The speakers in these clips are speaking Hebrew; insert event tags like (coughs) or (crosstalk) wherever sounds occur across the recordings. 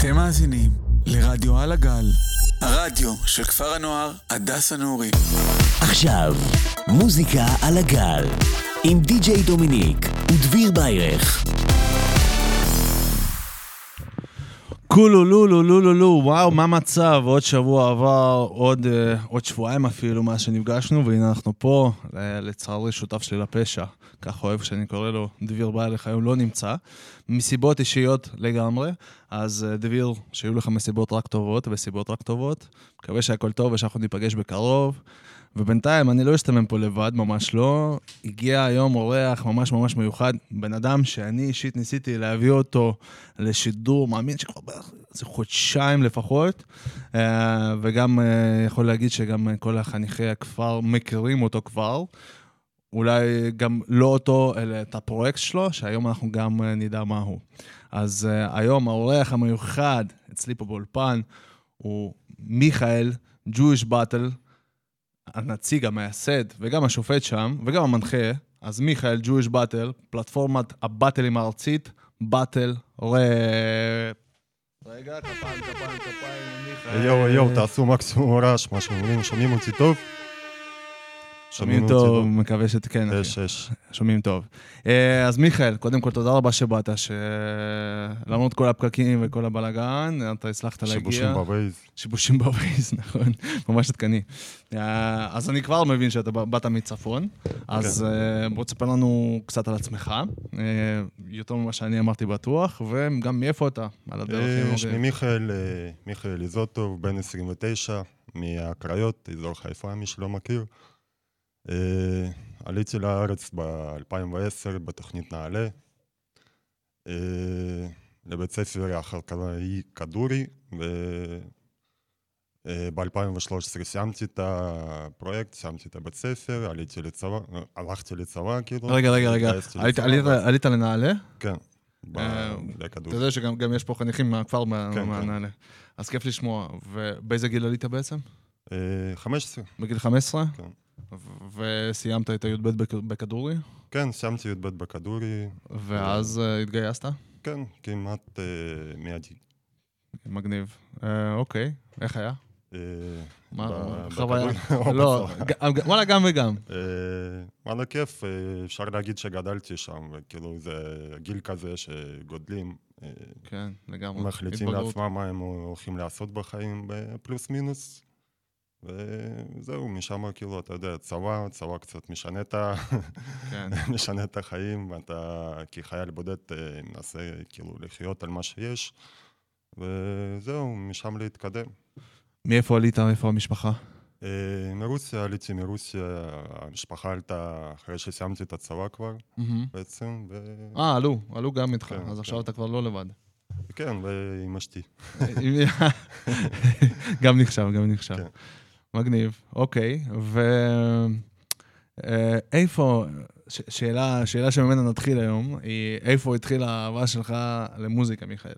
אתם מאזינים לרדיו על הגל, הרדיו של כפר הנוער הדס הנעורי. עכשיו, מוזיקה על הגל, עם די.ג'יי דומיניק ודביר ביירך. כולו לולו לולו לו, וואו, מה המצב? עוד שבוע עבר, עוד, uh, עוד שבועיים אפילו מאז שנפגשנו, והנה אנחנו פה, לצערי שותף שלי לפשע, כך אוהב שאני קורא לו, דביר בעלך היום לא נמצא, מסיבות אישיות לגמרי, אז uh, דביר, שיהיו לך מסיבות רק טובות וסיבות רק טובות, מקווה שהכל טוב ושאנחנו ניפגש בקרוב. ובינתיים אני לא אשתמם פה לבד, ממש לא. הגיע היום אורח ממש ממש מיוחד, בן אדם שאני אישית ניסיתי להביא אותו לשידור, מאמין שכבר איזה חודשיים לפחות, אה, וגם אה, יכול להגיד שגם כל החניכי הכפר מכירים אותו כבר. אולי גם לא אותו, אלא את הפרויקט שלו, שהיום אנחנו גם אה, נדע מהו. אז היום האורח המיוחד אצלי פה באולפן הוא מיכאל, Jewish Battle. הנציג, המייסד, וגם השופט שם, וגם המנחה, אז מיכאל, Jewish Battle, פלטפורמת הבטלים הארצית, באטל, רואה... רגע, כפיים, כפיים, כפיים, מיכאל. יואו, יואו, תעשו מקסימום רעש, מה שאומרים, שומעים אותי טוב? שומעים טוב, מקווה שכן. יש, יש. שומעים טוב. אה, אז מיכאל, קודם כל תודה רבה שבאת, שלמרות כל הפקקים וכל הבלאגן, אתה הצלחת להגיע. שיבושים בווייז. שיבושים בווייז, (laughs) נכון, ממש עדכני. אה, אז אני כבר מבין שאתה באת מצפון, אז כן. אה, בוא תספר לנו קצת על עצמך, יותר ממה שאני אמרתי בטוח, וגם מאיפה אתה, על הדרך. שמי מיכאל, מיכאל איזוטוב, בן 29, מהקריות, אזור חיפה, מי שלא מכיר. אה, עליתי לארץ ב-2010 בתוכנית נעל"ה, אה, לבית ספר החלקלאי כדורי, וב-2013 אה, סיימתי את הפרויקט, סיימתי את הבית ספר, עליתי לצבא, הלכתי לצבא כאילו. רגע, רגע, רגע, עלית לנעל"ה? כן. בכדור. אתה יודע שגם יש פה חניכים מהכפר כן, מהנעל"ה. כן. אז כיף לשמוע. ובאיזה גיל עלית בעצם? 15. בגיל 15? כן. וסיימת את הי"ב בכדורי? כן, סיימתי י"ב בכדורי. ואז ו... אה, התגייסת? כן, כמעט uh, מיידי. מגניב. Uh, אוקיי, איך היה? מה, חוויה? (laughs) לא, וואלה, גם וגם. וואלה, כיף, אפשר להגיד שגדלתי שם, וכאילו זה גיל כזה שגודלים. כן, לגמרי. מחליטים לעצמם מה הם הולכים לעשות בחיים, פלוס מינוס. וזהו, משם כאילו, אתה יודע, צבא, צבא קצת משנה את, ה... כן. (laughs) משנה את החיים, ואתה כחייל בודד אה, מנסה כאילו לחיות על מה שיש, וזהו, משם להתקדם. מאיפה עלית? מאיפה המשפחה? אה, מרוסיה, עליתי מרוסיה, המשפחה עלתה אחרי שסיימתי את הצבא כבר, בעצם. אה, עלו, עלו גם איתך, כן, אז עכשיו כן. אתה כבר לא לבד. כן, ועם אשתי. (laughs) (laughs) גם נחשב, גם נחשב. כן. מגניב, אוקיי. ואיפה, אה, שאלה, שאלה שממנה נתחיל היום, היא איפה התחילה האהבה שלך למוזיקה, מיכאל?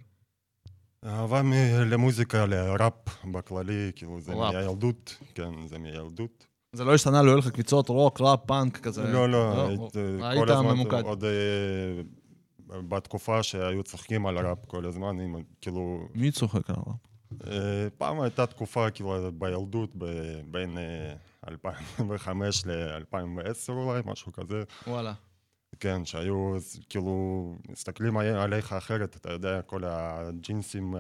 אהבה למוזיקה, לראפ בכללי, כאילו זה מילדות, כן, זה מילדות. זה לא השתנה, לא היו לך קפיצות רוק, ראפ, פאנק כזה? לא, לא, לא היית ממוקד. עוד אה, בתקופה שהיו צוחקים על ראפ כל הזמן, כאילו... מי צוחק על ראפ? אה, פעם הייתה תקופה, כאילו, בילדות, בין 2005 אה, ל-2010 אולי, משהו כזה. וואלה. כן, שהיו, כאילו, מסתכלים עליך אחרת, אתה יודע, כל הג'ינסים,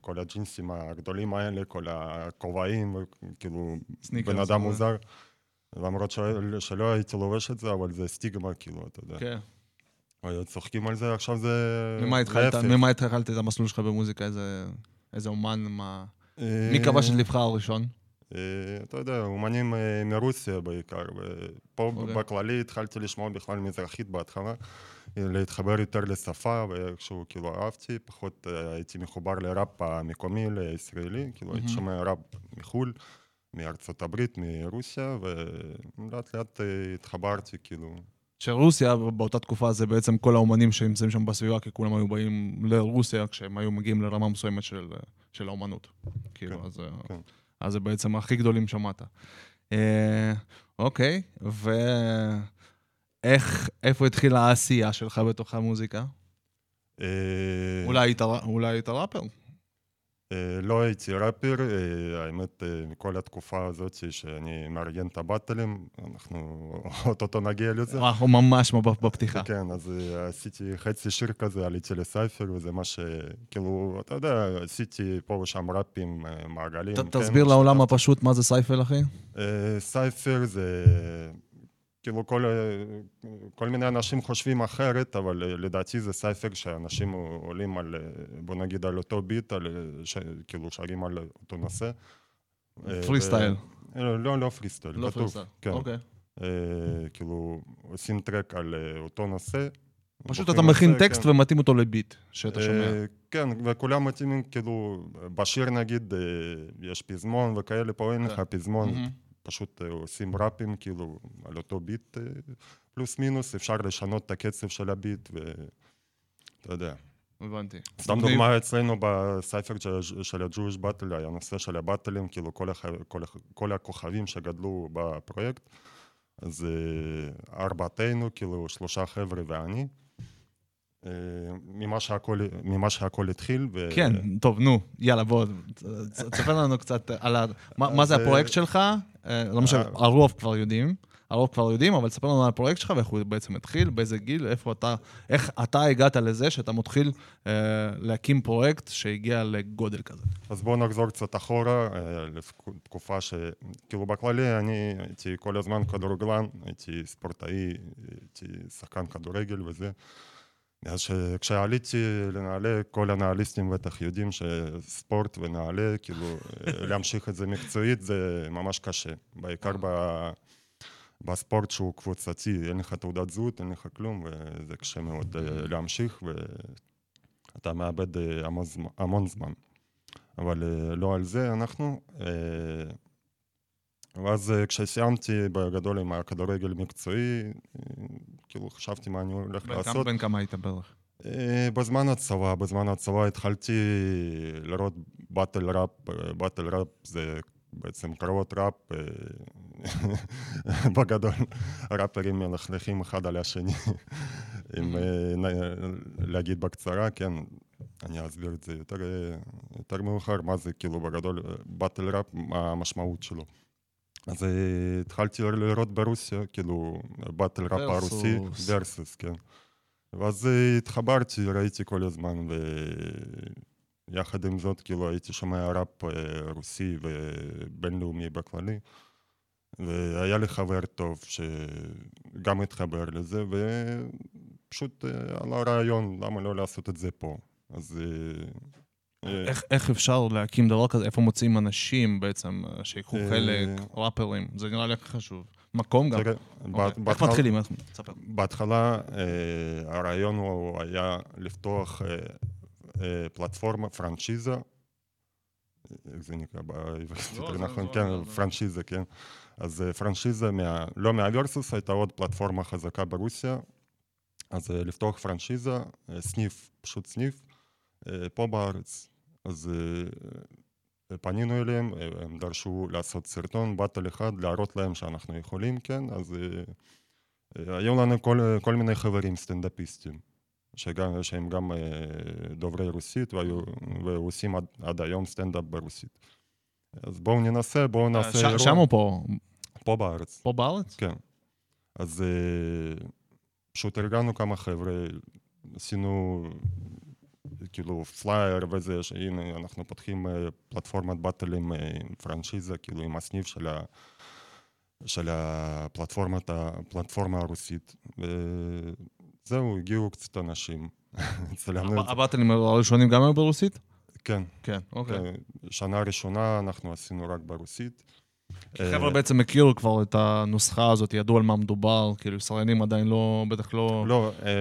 כל הג'ינסים הגדולים האלה, כל הכובעים, כאילו, בן אדם מוזר. למרות שלא הייתי לובש את זה, אבל זה סטיגמה, כאילו, אתה יודע. כן. היו צוחקים על זה, עכשיו זה... ממה התחלת את המסלול שלך במוזיקה? איזה... איזה אומן, מה... מי כבש את לבך הראשון? אה, אתה יודע, אומנים אה, מרוסיה בעיקר, ופה אוקיי. בכללי התחלתי לשמוע בכלל מזרחית בהתחלה, להתחבר יותר לשפה, ואיכשהו כאילו אהבתי, פחות אה, הייתי מחובר לראפ המקומי, לישראלי, כאילו הייתי שומע ראפ מחו"ל, מארצות הברית, מרוסיה, ולאט לאט התחברתי, כאילו. שרוסיה באותה תקופה זה בעצם כל האומנים שנמצאים שם בסביבה, כי כולם היו באים לרוסיה כשהם היו מגיעים לרמה מסוימת של, של האומנות. כאילו, כן, אז, כן. אז זה בעצם הכי גדולים שמעת. אה, אוקיי, ואיך, איפה התחילה העשייה שלך בתוך המוזיקה? אה... אולי היית ראפר? אה, לא הייתי ראפר, אה, האמת, אה, כל התקופה הזאת שאני מארגן את הבטלים, אנחנו (laughs) אוטוטו נגיע לזה. אנחנו ממש בפתיחה. כן, אז עשיתי חצי שיר כזה, עליתי לסייפר, וזה מה ש... כאילו, אתה יודע, עשיתי פה ושם ראפים, מעגלים. כן, תסביר לעולם הפשוט מה זה סייפר, אחי. סייפר זה... כאילו כל, כל מיני אנשים חושבים אחרת, אבל לדעתי זה cypher שאנשים עולים על, בוא נגיד על אותו ביט, על, ש, כאילו שרים על אותו נושא. פרי סטייל. לא, לא, לא פרי סטייל, לא פרי סטייל, כן. אוקיי. כאילו עושים track על אותו נושא. פשוט אתה מכין טקסט כן. ומתאים אותו לביט, שאתה שומע. כן, וכולם מתאימים, כאילו, בשיר נגיד יש פזמון וכאלה, פה אין לך פזמון. פשוט עושים ראפים כאילו על אותו ביט פלוס מינוס, אפשר לשנות את הקצב של הביט ואתה יודע. הבנתי. סתם דוגמה אצלנו בסייפר של ה-Jewish Battle היה נושא של הבטלים, כאילו כל, הח... כל, כל הכוכבים שגדלו בפרויקט, אז ארבעתנו, כאילו שלושה חבר'ה ואני. ממה שהכל, ממה שהכל התחיל. ו... כן, טוב, נו, יאללה, בוא, תספר לנו קצת על ה... מה, מה זה הפרויקט שלך? לא משנה, הרוב כבר יודעים, הרוב כבר יודעים, אבל תספר לנו על הפרויקט שלך ואיך הוא בעצם התחיל, באיזה גיל, איפה אתה, איך אתה הגעת לזה שאתה מתחיל אה, להקים פרויקט שהגיע לגודל כזה. אז בואו נחזור קצת אחורה, אה, לתקופה ש... כאילו בכללי אני הייתי כל הזמן כדורגלן, הייתי ספורטאי, הייתי שחקן כדורגל וזה. אז כשעליתי לנעל"ה, כל הנעליסטים בטח יודעים שספורט ונעל"ה, כאילו, להמשיך את זה מקצועית זה ממש קשה. בעיקר ב... בספורט שהוא קבוצתי, אין לך תעודת זהות, אין לך כלום, וזה קשה מאוד להמשיך, ואתה מאבד המון, המון זמן. אבל לא על זה אנחנו. ואז כשסיימתי בגדול עם הכדורגל מקצועי, כאילו חשבתי מה אני הולך לעשות. בן כמה היית בערך? בזמן הצבא, בזמן הצבא התחלתי לראות באטל ראפ, באטל ראפ זה בעצם קרבות ראפ, (laughs) בגדול ראפרים מלכלכים אחד על השני, אם להגיד בקצרה, כן, אני אסביר את זה יותר, יותר מאוחר, מה זה כאילו בגדול באטל ראפ, מה המשמעות שלו. אז התחלתי לראות ברוסיה, כאילו, באטל ראפ הרוסי, ורסוס, כן. ואז התחברתי, ראיתי כל הזמן, ויחד עם זאת, כאילו, הייתי שומע ראפ רוסי ובינלאומי בכללי. והיה לי חבר טוב שגם התחבר לזה, ופשוט עלה רעיון, למה לא לעשות את זה פה. אז אה, איך, איך אפשר להקים דבר כזה? איפה מוצאים אנשים בעצם שיקחו אה, חלק, ראפרים? זה נראה לי הכי חשוב. מקום גם. אוקיי. איך מתחילים? בהתחלה אה, הרעיון הוא היה לפתוח פלטפורמה, פרנצ'יזה. איך זה נקרא בעברית? לא, נכון, כן, פרנצ'יזה, כן. אז פרנצ'יזה, לא מהוורסוס, הייתה עוד פלטפורמה חזקה ברוסיה. אז לפתוח פרנצ'יזה, סניף, פשוט סניף, פה בארץ. אז פנינו אליהם, הם דרשו לעשות סרטון, באטל אחד, להראות להם שאנחנו יכולים, כן, אז היו לנו כל, כל מיני חברים סטנדאפיסטים, שגם, שהם גם דוברי רוסית והיו, ועושים עד, עד היום סטנדאפ ברוסית. אז בואו ננסה, בואו נעשה... ש, שם או פה? פה בארץ. פה בארץ? כן. אז פשוט ארגנו כמה חבר'ה, עשינו כאילו פלייר וזה, שהנה אנחנו פותחים פלטפורמת באטלים עם פרנצ'יזה, כאילו עם הסניף של, ה, של הפלטפורמת, הפלטפורמה הרוסית. וזהו, הגיעו קצת אנשים. (laughs) הבאטלים הראשונים גם היו ברוסית? כן. כן, אוקיי. שנה ראשונה אנחנו עשינו רק ברוסית. חבר'ה בעצם הכירו כבר את הנוסחה הזאת, ידעו על מה מדובר, כאילו ישראלים עדיין לא, בטח לא... לא, אה,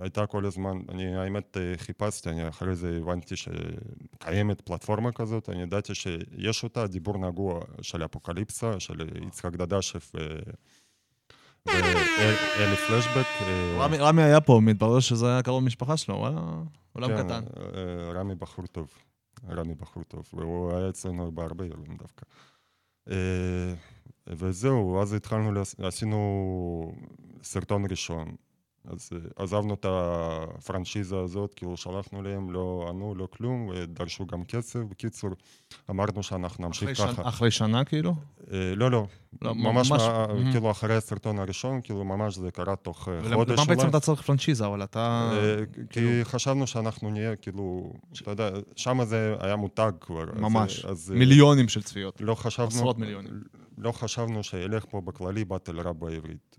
הייתה כל הזמן, אני האמת אה, חיפשתי, אני אחרי זה הבנתי שקיימת פלטפורמה כזאת, אני ידעתי שיש אותה, דיבור נגוע של אפוקליפסה, של יצחק דדשף ואלי פלשבק. רמי היה פה, מתברר שזה היה קרוב משפחה שלו, וואלה, עולם כן, קטן. רמי בחור טוב, רמי בחור טוב, והוא היה אצלנו בהרבה אירועים דווקא. וזהו, אז התחלנו, עשינו סרטון ראשון. אז אה, עזבנו את הפרנצ'יזה הזאת, כאילו שלחנו להם, לא ענו, לא כלום, ודרשו גם כסף. בקיצור, אמרנו שאנחנו נמשיך אחרי ככה. שנה- אחרי שנה כאילו? אה, לא, לא, לא, ממש, ממש- מה- Mhm. כאילו אחרי הסרטון הראשון, כאילו ממש זה קרה תוך אה, ולמה חודש בעצם אולי. אתה צריך פרנצ'יזה, אבל אתה... אה, כי כאילו- חשבנו שאנחנו נהיה, כאילו, אתה יודע, שם זה היה מותג כבר. אז, ממש. אז אה, מיליונים של צפיות. לא חשבנו, עשרות מיליונים. לא חשבנו שילך פה בכללי באטל ראפ בעברית.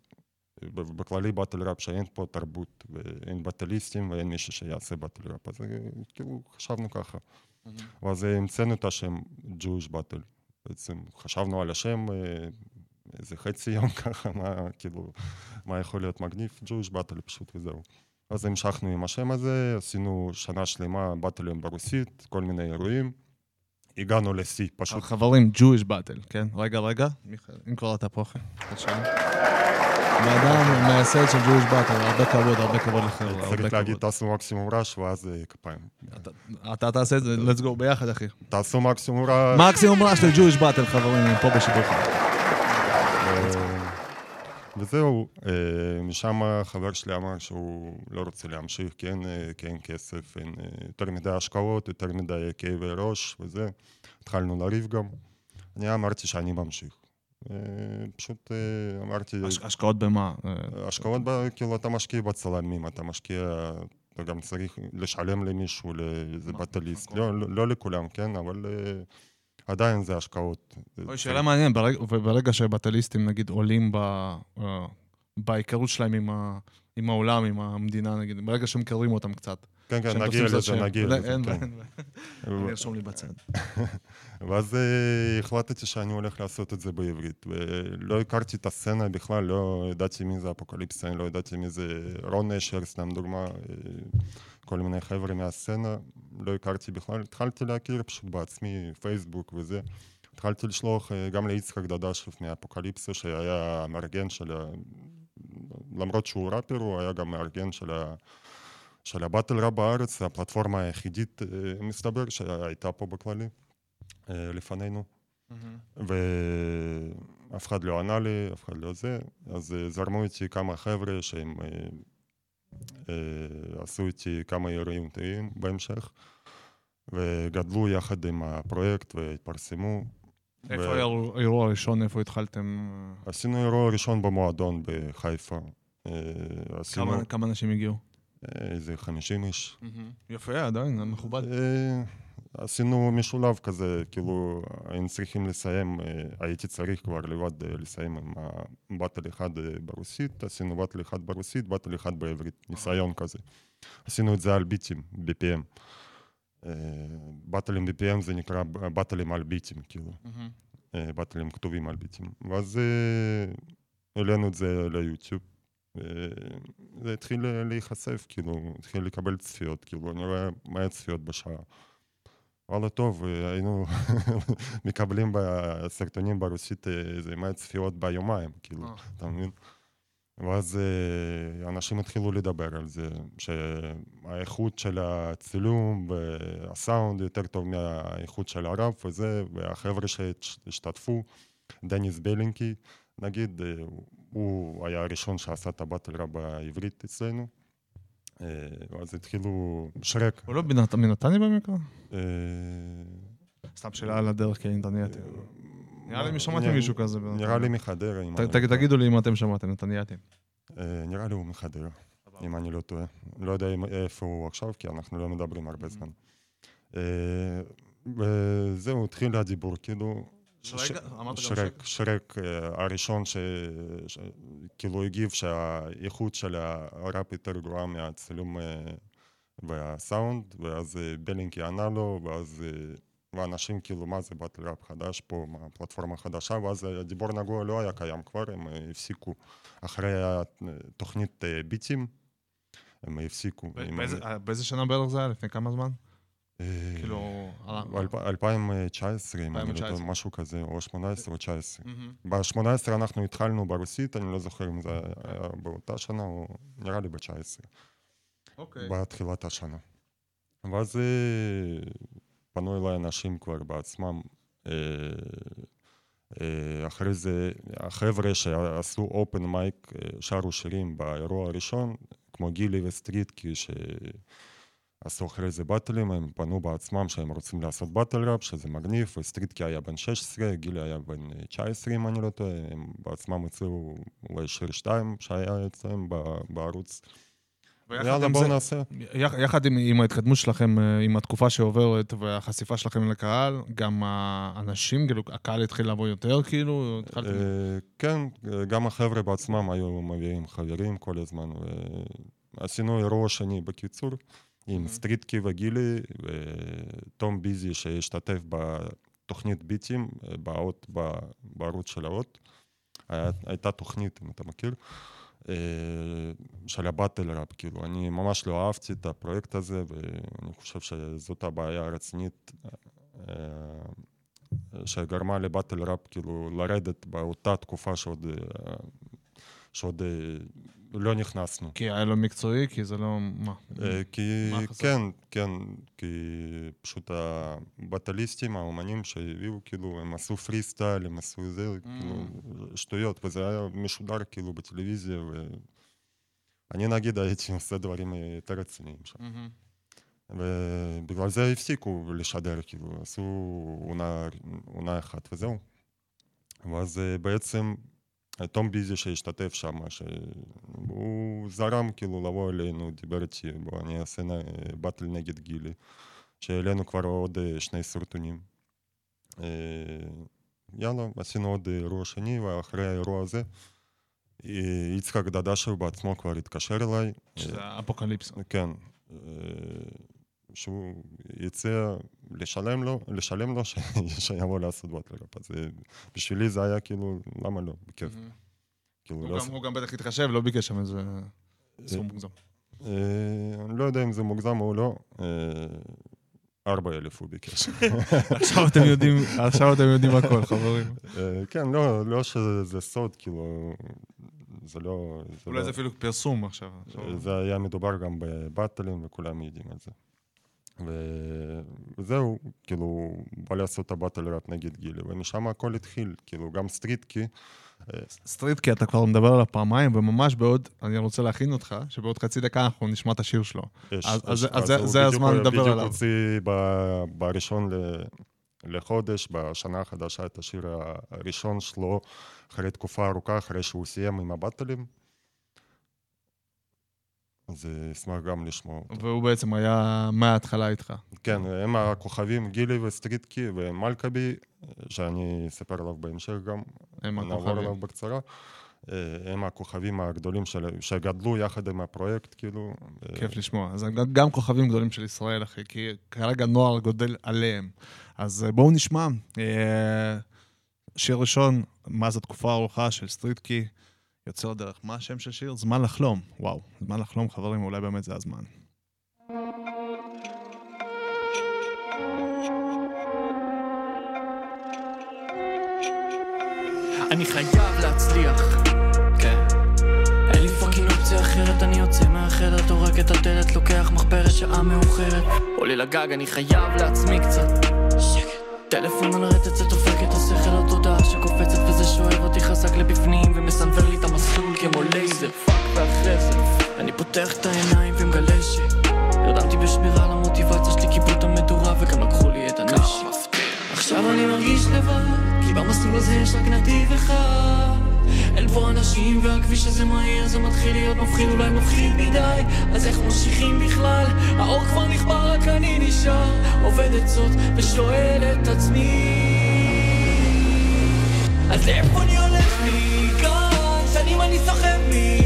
בכללי באטל ראפ שאין פה תרבות, ואין באטליסטים ואין מישהו שיעשה באטל ראפ. אז אה, כאילו חשבנו ככה. ואז אה, המצאנו את השם Jewish באטל. בעצם חשבנו על השם אה, איזה חצי יום (laughs) ככה, מה כאילו, מה יכול להיות מגניב, Jewish באטל פשוט וזהו. אז המשכנו עם השם הזה, עשינו שנה שלמה באטלים ברוסית, כל מיני אירועים. הגענו לשיא, פשוט חברים, Jewish Battle, כן? רגע, רגע, מיכאל, אם כבר אתה פה, אחי, מאדם מייסד של Jewish Battle, הרבה כבוד, הרבה כבוד לחבר'ה, צריך להגיד. תעשו מקסימום רעש, ואז אה, כפיים. אתה- תעשה את זה, let's go ביחד, אחי. תעשו מקסימום רעש. מקסימום רעש Jewish Battle, חברים, פה בשידור. אה, וזהו, אה, משם חבר שלי אמר שהוא לא רוצה להמשיך, אה, כי אין כסף, אין יותר מדי השקעות, יותר מדי כאבי ראש וזה. התחלנו לריב גם. אני אמרתי שאני ממשיך. פשוט אמרתי, הש- השקעות במה? השקעות, כאילו אתה משקיע בצלמים, אתה משקיע, אתה גם צריך לשלם למישהו, לאיזה בטליסט. לא, לכולם, כן, אבל עדיין זה השקעות. אוי, שאלה מעניינת, ברג- וברגע שבטליסטים נגיד עולים ב- בהיכרות שלהם עם ה- עם העולם, עם המדינה נגיד, ברגע שמקרבים אותם קצת. כן, כן, נגיע לזה. נגיע לא, לזה, אין כן. בעיה, אני ארשום לי בצד. (laughs) ואז אה, החלטתי שאני הולך לעשות את זה בעברית, ולא הכרתי את הסצנה בכלל, לא ידעתי מי זה אפוקליפסה, אני לא ידעתי מי זה רון נשר, סתם דוגמה, אה, כל מיני חבר'ה מהסצנה, לא הכרתי בכלל, התחלתי להכיר פשוט בעצמי, פייסבוק וזה. התחלתי לשלוח אה, גם ליצחק דדשев מאפוקליפסה, שהיה המארגן של. למרות שהוא ראפר, הוא היה גם מארגן של ה... של הבטל ראפ בארץ, הפלטפורמה היחידית, אה, מסתבר, שהייתה פה בכללי, אה, לפנינו. ואף אחד לא ענה לי, אף אחד לא זה, אז אה, זרמו איתי כמה חבר'ה שהם עשו איתי כמה אירועים טובים בהמשך, וגדלו יחד עם הפרויקט והתפרסמו. איפה היה האירוע הראשון, איפה התחלתם? עשינו אירוע ראשון במועדון בחיפה. אה, עשינו כמה- כמה אנשים הגיעו? אה, איזה 50 איש. יפה, עדיין, מכובד. אה, עשינו משולב כזה, כאילו היינו צריכים לסיים, הייתי צריך כבר לבד לסיים עם הבטל אחד ברוסית, עשינו בטל אחד ברוסית, בטל אחד בעברית, ניסיון כזה. עשינו את זה על ביטים, BPM. באטלים BPM זה נקרא באטלים על ביטים, כאילו, אה, באטלים כתובים על ביטים. ואז העלינו את זה ליוטיוב. וזה התחיל להיחשף, כאילו, התחיל לקבל צפיות, כאילו, אני רואה 100 צפיות בשעה. וואלה טוב, היינו מקבלים בסרטונים ברוסית איזה 100 צפיות ביומיים, כאילו. אתה מבין? ואז אה, אנשים התחילו לדבר על זה, שהאיכות של הצילום והסאונד יותר טוב מהאיכות של הראפ וזה, והחבר'ה שהשתתפו, דניס בלינקי, נגיד, אה, הוא היה הראשון שעשה את הבטל ראפ בעברית אצלנו. אה, אז התחילו, שרק. הוא לא מנתניה במקרה? סתם שאלה על הדרך, כי נתנייתי. נראה לי מי שמעתי מישהו כזה. נראה לי מחדרה, לא. תגידו לי אם אתם שמעתם, נתנייתי. אה, נראה לי הוא מחדרה, אם אני לא טועה. לא יודע איפה הוא עכשיו, כי אנחנו לא מדברים הרבה זמן. אה, וזהו, התחיל הדיבור, כאילו... שרק? שרק, אה, הראשון ש... ש- כאילו הגיב שהאיכות של הראפ יותר גרועה מהצילום והסאונד, ואז בלינקי ענה לו, ואז... אה, ואנשים כאילו, מה זה באטל ראפ חדש פה, מה פלטפורמה חדשה, ואז הדיבור נגוע לא היה קיים כבר, הם אה, הפסיקו. אחרי התוכנית אה, ביטים, הם הפסיקו. באיזה- אה, באיזה שנה בערך זה היה? לפני כמה זמן? אה, כאילו... על- באלפ- 2019, אם אני לא 2019. טועה, משהו כזה, או 18 או 19. מהמם. ב-18 אנחנו התחלנו ברוסית, אני לא זוכר אם זה היה באותה שנה או נראה לי ב-19, אוקיי. בתחילת השנה. ואז אה, פנו אליי אנשים כבר בעצמם, אה, אה, אחרי זה, החבר'ה שעשו אופן מייק שרו שירים באירוע הראשון, כמו גילי וסטריטקי, שעשו אחרי זה באטלים, הם פנו בעצמם שהם רוצים לעשות באטל ראפ, שזה מגניב, וסטריטקי היה בן 16, גילי היה בן 19 אם אני לא טועה, הם בעצמם הציעו אולי שיר 2 שהיה אצלם בערוץ. יאללה, בואו נעשה. יחד עם, עם ההתקדמות שלכם, אה, עם התקופה שעוברת והחשיפה שלכם לקהל, גם האנשים, כאילו, הקהל התחיל לבוא יותר, כאילו? התחלתם... אה, כן, גם החבר'ה בעצמם היו מביאים חברים כל הזמן. עשינו אירוע שני, בקיצור, עם סטריטקי וגילי, ותום ביזי שהשתתף בתוכנית ביטים, אה, באות, בערוץ של האות. הייתה תוכנית, אם אתה מכיר. של הבטל ראפ, כאילו, אני ממש לא אהבתי את הפרויקט הזה, ואני חושב שזאת הבעיה הרצינית שגרמה לבטל ראפ, כאילו, לרדת באותה תקופה שעוד, שעוד לא נכנסנו. כי היה לא מקצועי? כי זה לא... מה? כי, מה כן, כן, כי פשוט הבטליסטים, האומנים שהביאו, כאילו, הם עשו פרי סטייל, הם עשו זה, mm. כאילו, שטויות, וזה היה משודר כאילו בטלוויזיה, ואני נגיד הייתי עושה דברים יותר רציניים שם. Mm-hmm. ובגלל זה הפסיקו לשדר, כאילו, עשו עונה, עונה אחת וזהו. ואז בעצם תום ביזי שהשתתף שם, שהוא זרם כאילו לבוא אלינו, דיבר איתי, בוא אני אעשה באטל נגד גילי, שהעלינו כבר עוד שני סרטונים. יאללה, עשינו עוד אירוע שני, ואחרי האירוע הזה, יצחק דדשев בעצמו כבר התקשר אליי. שזה אפוקליפסה. כן. שהוא יצא לשלם לו, לשלם לו (laughs) שיבוא לעשות באטל-ראפ. אז בשבילי זה היה כאילו, למה לא? בכיף. כאילו, הוא, לא גם, הוא גם בטח התחשב, לא ביקש שם איזה סכום מוגזם. אני לא יודע אם זה מוגזם או לא. ארבע אלף הוא ביקש. (laughs) עכשיו אתם יודעים, עכשיו אתם יודעים הכל, חברים. כן, לא, לא שזה סוד, כאילו, זה לא... אולי לא- זה אפילו פרסום עכשיו. זה היה מדובר גם בבטלים, וכולם יודעים את זה. וזהו, כאילו, בא לעשות את הבטל ראפ נגד גילי, ומשם הכל התחיל, כאילו, גם סטריטקי. סטריטקי, אתה כבר מדבר עליו פעמיים, וממש בעוד, אני רוצה להכין אותך, שבעוד חצי דקה אנחנו נשמע את השיר שלו. יש, אז, יש, אז, אז זה הזמן לדבר עליו. בדיוק הוציא בראשון לחודש, בשנה החדשה, את השיר הראשון שלו, אחרי תקופה ארוכה, אחרי שהוא סיים עם הבטלים. אז אשמח גם לשמוע אותו. והוא בעצם היה מההתחלה איתך. כן, הם הכוכבים, גילי וסטריטקי ומלכבי, שאני אספר עליו בהמשך גם. הם הכוכבים. נעבור עליו בקצרה. אה, הם הכוכבים הגדולים של... שגדלו יחד עם הפרויקט, כאילו. אה, כיף לשמוע. אז גם כוכבים גדולים של ישראל, אחי, כי כרגע נוער גודל עליהם. אז אה, בואו נשמע. שיר ראשון, מה זו תקופה ארוכה של סטריטקי. יוצא לדרך. מה השם של שיר? זמן לחלום. וואו, זמן לחלום, חברים, אולי באמת זה הזמן. אני חייב להצליח, כן. אין לי fucking אופציה אחרת, אני יוצא מהחדר, טורק את הדלת, לוקח מחברת שעה מאוחרת. עולה לגג, אני חייב לעצמי קצת. שקט. טלפון על רטט זה דופק את השכל התודעה שקופצת וזה שואב אותי חזק לבפנים ומסנוור לי כמו לייזר. fuck ואחרי זה אני פותח את העיניים ומגלה ש... נרדמתי בשמירה למוטיבציה שלי כיבו את המדורה וגם לקחו לי את הנשק. עכשיו אני מרגיש לבד כי במסלול הזה יש רק נתיב אחד. אין פה אנשים והכביש הזה מהיר זה מתחיל להיות מפחיד אולי מפחיד מדי. אז איך ממשיכים בכלל? האור כבר נכבה רק אני נשאר. עובד עצות ושואל את עצמי אז לאיפה אני הולך? מכאן? שנים אני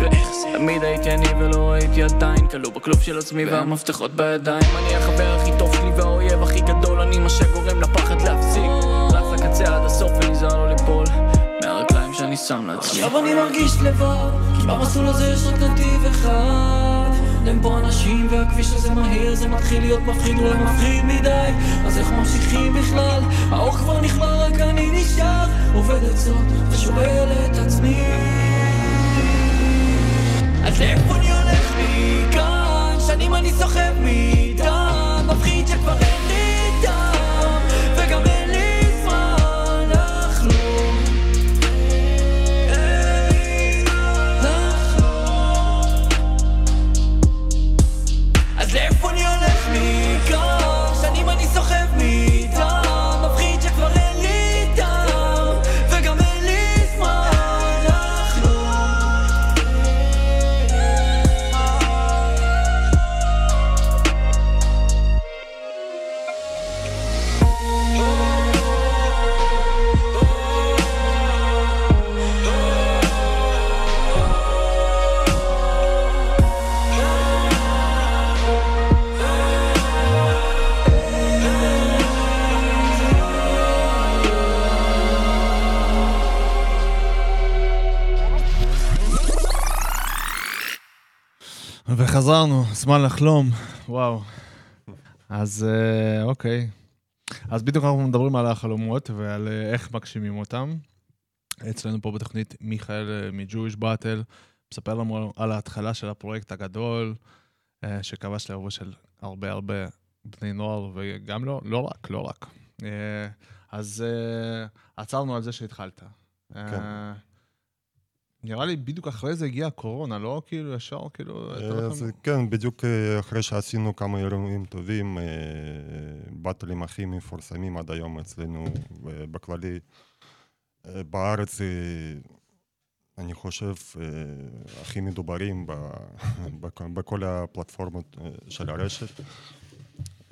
ואיך זה תמיד הייתי אני ולא הייתי עדיין כלוא בכלוב של עצמי והמפתחות בידיים. אני החבר הכי טוב שלי והאויב הכי גדול אני מה שגורם לפחד להפסיק. רץ לקצה עד הסוף ונזהר לא ליפול. מהרגליים שאני שם לעצמי. עכשיו אני מרגיש לבד כי במסלול הזה יש רק נתיב אחד. אין פה אנשים והכביש הזה מהיר זה מתחיל להיות מפחיד אולי מפחיד מדי. אז איך ממשיכים בכלל? האור כבר נכלל רק אני נשאר. עובד עצות ושואל את עצמי אז לאיפה אני הולך מכאן? שנים אני סוחב מדם מפחיד שכבר אין לי וחזרנו, זמן לחלום, וואו. אז אה, אוקיי. אז בדיוק אנחנו מדברים על החלומות ועל אה, איך מגשימים אותם. אצלנו פה בתוכנית מיכאל אה, מ-Jewish Battle מספר לנו על ההתחלה של הפרויקט הגדול, שכבש לערבו של הרבה הרבה בני נוער, וגם לא, לא רק, לא רק. אז עצרנו על זה שהתחלת. אה, נראה לי בדיוק אחרי זה הגיעה הקורונה, לא כאילו ישר, כאילו... אז כן, בדיוק אה, אחרי שעשינו כמה אירועים טובים, אה, באטלים הכי מפורסמים עד היום אצלנו, ובכללי, אה, בארץ, אה, אני חושב, אה, הכי מדוברים (laughs) בכל הפלטפורמות אה, של הרשת.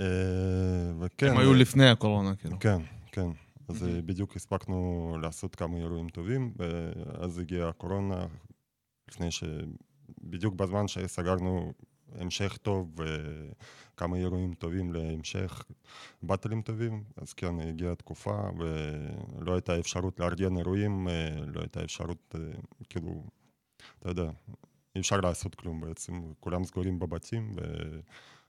אה, וכן, הם היו לפני הקורונה, כאילו. כן, כן. אז אה, בדיוק הספקנו לעשות כמה אירועים טובים, ואז הגיעה הקורונה, לפני ש... בדיוק בזמן שסגרנו המשך טוב וכמה אירועים טובים להמשך, באטלים טובים, אז כן, הגיעה תקופה ולא הייתה אפשרות לארגן אירועים, אה, לא הייתה אפשרות, אה, כאילו, אתה יודע, אי אפשר לעשות כלום בעצם, כולם סגורים בבתים, ו...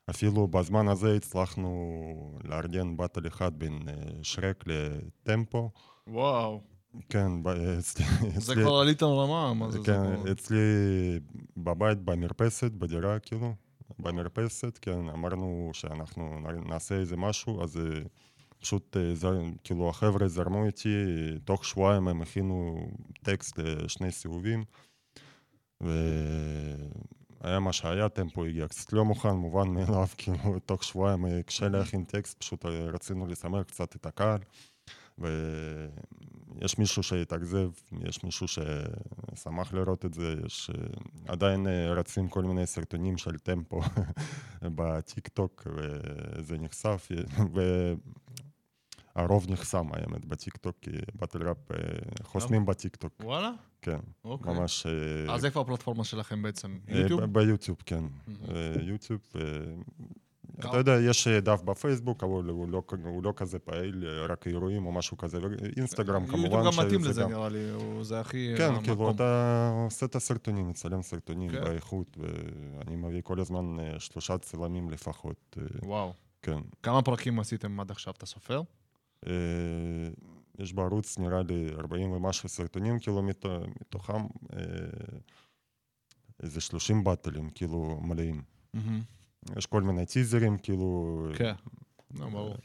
אפילו בזמן הזה הצלחנו לארגן באטל אחד בין אה, שרק לטמפו. וואו. כן, ב- אצלי... (laughs) זה כבר עליתם רמה, מה זה? כן, אצלי בבית, במרפסת, בדירה, כאילו, במרפסת, כן, אמרנו שאנחנו נעשה איזה משהו, אז אה, פשוט, אה, כאילו, החבר'ה זרמו איתי, תוך שבועיים הם הכינו טקסט לשני סיבובים, והיה מה שהיה, טמפו הגיע קצת לא מוכן, מובן מאליו, (laughs) כאילו, תוך שבועיים אה, קשה להכין טקסט, פשוט אה, רצינו לשמח קצת את הקהל. ויש מישהו שהתאכזב, יש מישהו ששמח לראות את זה, יש אה, עדיין רצים כל מיני סרטונים של טמפו (laughs) בטיק טוק, וזה נחשף, והרוב נחסם האמת בטיק טוק, כי battle rap אה, חוסמים בטיק טוק, וואלה? כן, אוקיי. ממש... אה, אז איפה הפלטפורמה שלכם בעצם? אה, יוטיוב? ביוטיוב, כן. אה, יוטיוב. אה, אתה יודע, יש אה, דף בפייסבוק, אבל הוא לא, הוא לא כזה פעיל, אה, רק אירועים או משהו כזה, ואינסטגרם כמובן. יוטיוב גם מתאים לזה גם- נראה לי, זה הכי... כן, המקום. כאילו אתה עושה את הסרטונים, מצלם סרטונים כן. באיכות, ואני מביא כל הזמן אה, שלושה צלמים לפחות, אה, וואו. כן. כמה פרקים עשיתם עד עכשיו, אתה סופר? יש בערוץ נראה לי 40 ומשהו סרטונים, כאילו מת- מתוכם איזה 30 באטלים, כאילו מלאים. יש כל מיני טיזרים, כאילו... כן. לא, ברור.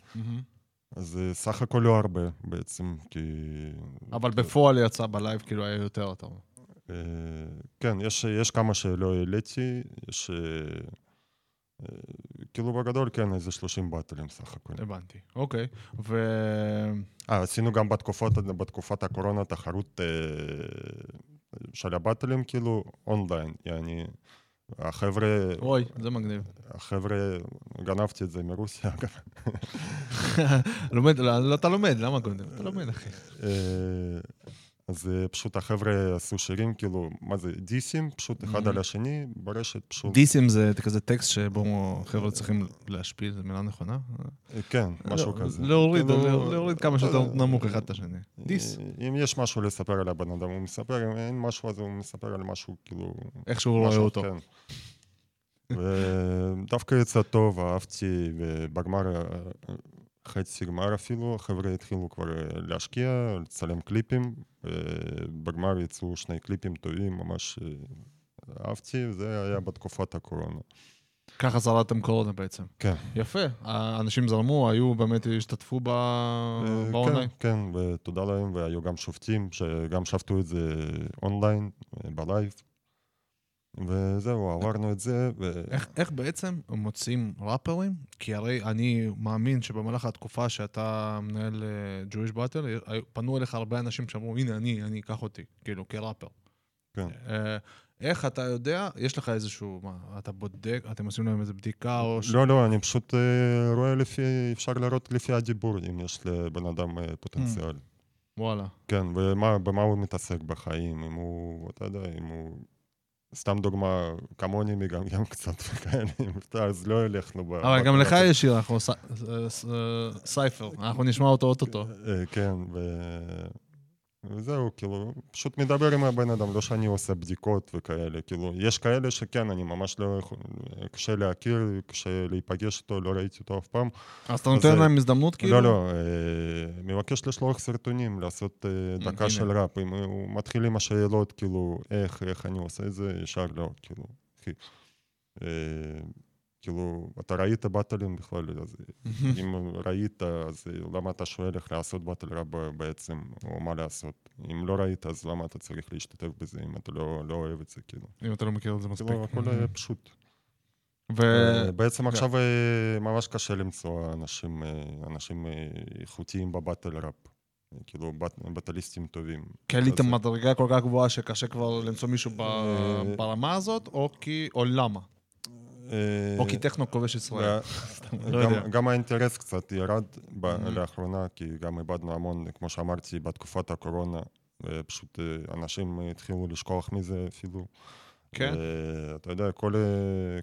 אז סך הכל לא הרבה בעצם, כי... אבל בפועל יצא בלייב, כאילו היה יותר, אתה אומר. אה, כן, יש, יש כמה שלא העליתי, יש... אה, אה, כאילו בגדול כן, איזה 30 באטלים סך הכל. הבנתי. אוקיי. ו... אה, עשינו גם בתקופות, בתקופת הקורונה תחרות אה, של הבטלים, כאילו, אונליין, יעני, החבר'ה, אוי, זה מגניב. החבר'ה, גנבתי את זה מרוסיה, אגב. (laughs) לומד, לא, אתה לומד, למה קודם? אתה לומד, אחי. אה, אז אה, פשוט החבר'ה עשו שירים, כאילו, מה זה, דיסים, פשוט אחד על השני, ברשת פשוט. דיסים זה כזה טקסט שבו חבר'ה צריכים להשפיל, זו מילה נכונה? אה, כן, משהו לא, כזה. להוריד, כאילו, להוריד כמה שיותר נמוך אחד את השני. דיס. אם יש משהו לספר על הבן אדם, הוא מספר, אם אין משהו, אז הוא מספר על משהו, כאילו... איך שהוא רואה משהו, אותו. כן. ודוווקא יצא טוב, אהבתי, ובגמר, אה, חצי גמר אפילו, החבר'ה התחילו כבר אה, להשקיע, לצלם קליפים, ובגמר יצאו שני קליפים טובים, ממש אה, אהבתי, וזה היה בתקופת הקורונה. ככה שרדתם קורונה בעצם. כן. יפה. האנשים זרמו, היו, באמת השתתפו אה, באונליין? כן, כן, ותודה להם, והיו גם שופטים שגם שפטו את זה אונליין, אה, בלייב. וזהו, עברנו את זה, ו... איך, איך בעצם מוצאים ראפרים? כי הרי אני מאמין שבמהלך התקופה שאתה מנהל uh, Jewish Battle, היו- פנו אליך הרבה אנשים שאמרו, הנה, אני, אני, קח אותי, כאילו, כראפר. כן. Uh, איך אתה יודע, יש לך איזשהו, מה, אתה בודק, אתם עושים להם איזה בדיקה או... ש- לא, לא, אני פשוט אה, רואה לפי, אפשר לראות לפי הדיבור, אם יש לבן אדם אה, פוטנציאל. וואלה. כן, ובמה הוא מתעסק בחיים, אם הוא, אתה יודע, אם הוא... סתם דוגמה, כמוני מגמגם קצת וכאלה, (laughs) אז לא לו ב... אבל גם לך. יש שיר, אנחנו אה, אה, סייפר, אנחנו נשמע אותו אוטוטו. אה, כן. וזהו, כאילו, פשוט מדבר עם הבן אדם, לא שאני עושה בדיקות וכאלה, כאילו, יש כאלה שכן, אני ממש לא יכול, קשה להכיר, קשה להיפגש איתו, לא ראיתי אותו אף פעם. אז אתה נותן להם הזדמנות, כאילו? לא, לא, אה, מבקש לשלוח סרטונים, לעשות אה, דקה. של ראפ. הוא מתחיל עם השאלות, כאילו, איך, איך אני עושה את זה, ישר לא, כאילו. אה, כאילו, אתה ראית באטלים בכלל, אז (laughs) אם ראית, אז למה אתה שואל איך לעשות באטל ראפ בעצם, או מה לעשות? אם לא ראית, אז למה אתה צריך להשתתף בזה, אם אתה לא, לא אוהב את זה, כאילו? אם אתה לא מכיר את זה מספיק. כאילו, הכל אה, פשוט. ו... בעצם עכשיו אה, ממש קשה למצוא אנשים, אה, אנשים אה, איכותיים ראפ. אה, כאילו, בט- בטליסטים טובים. כי עליתם אז- מדרגה כל כך גבוהה שקשה כבר למצוא מישהו ברמה הזאת, או כי... או למה? אה, או כי טכנו כובש ישראל. לא. גם- האינטרס קצת ירד Mhm. לאחרונה, כי גם איבדנו המון, כמו שאמרתי, בתקופת הקורונה, ופשוט אה, אנשים התחילו לשכוח מזה אפילו. כן? אתה יודע, כל, אה,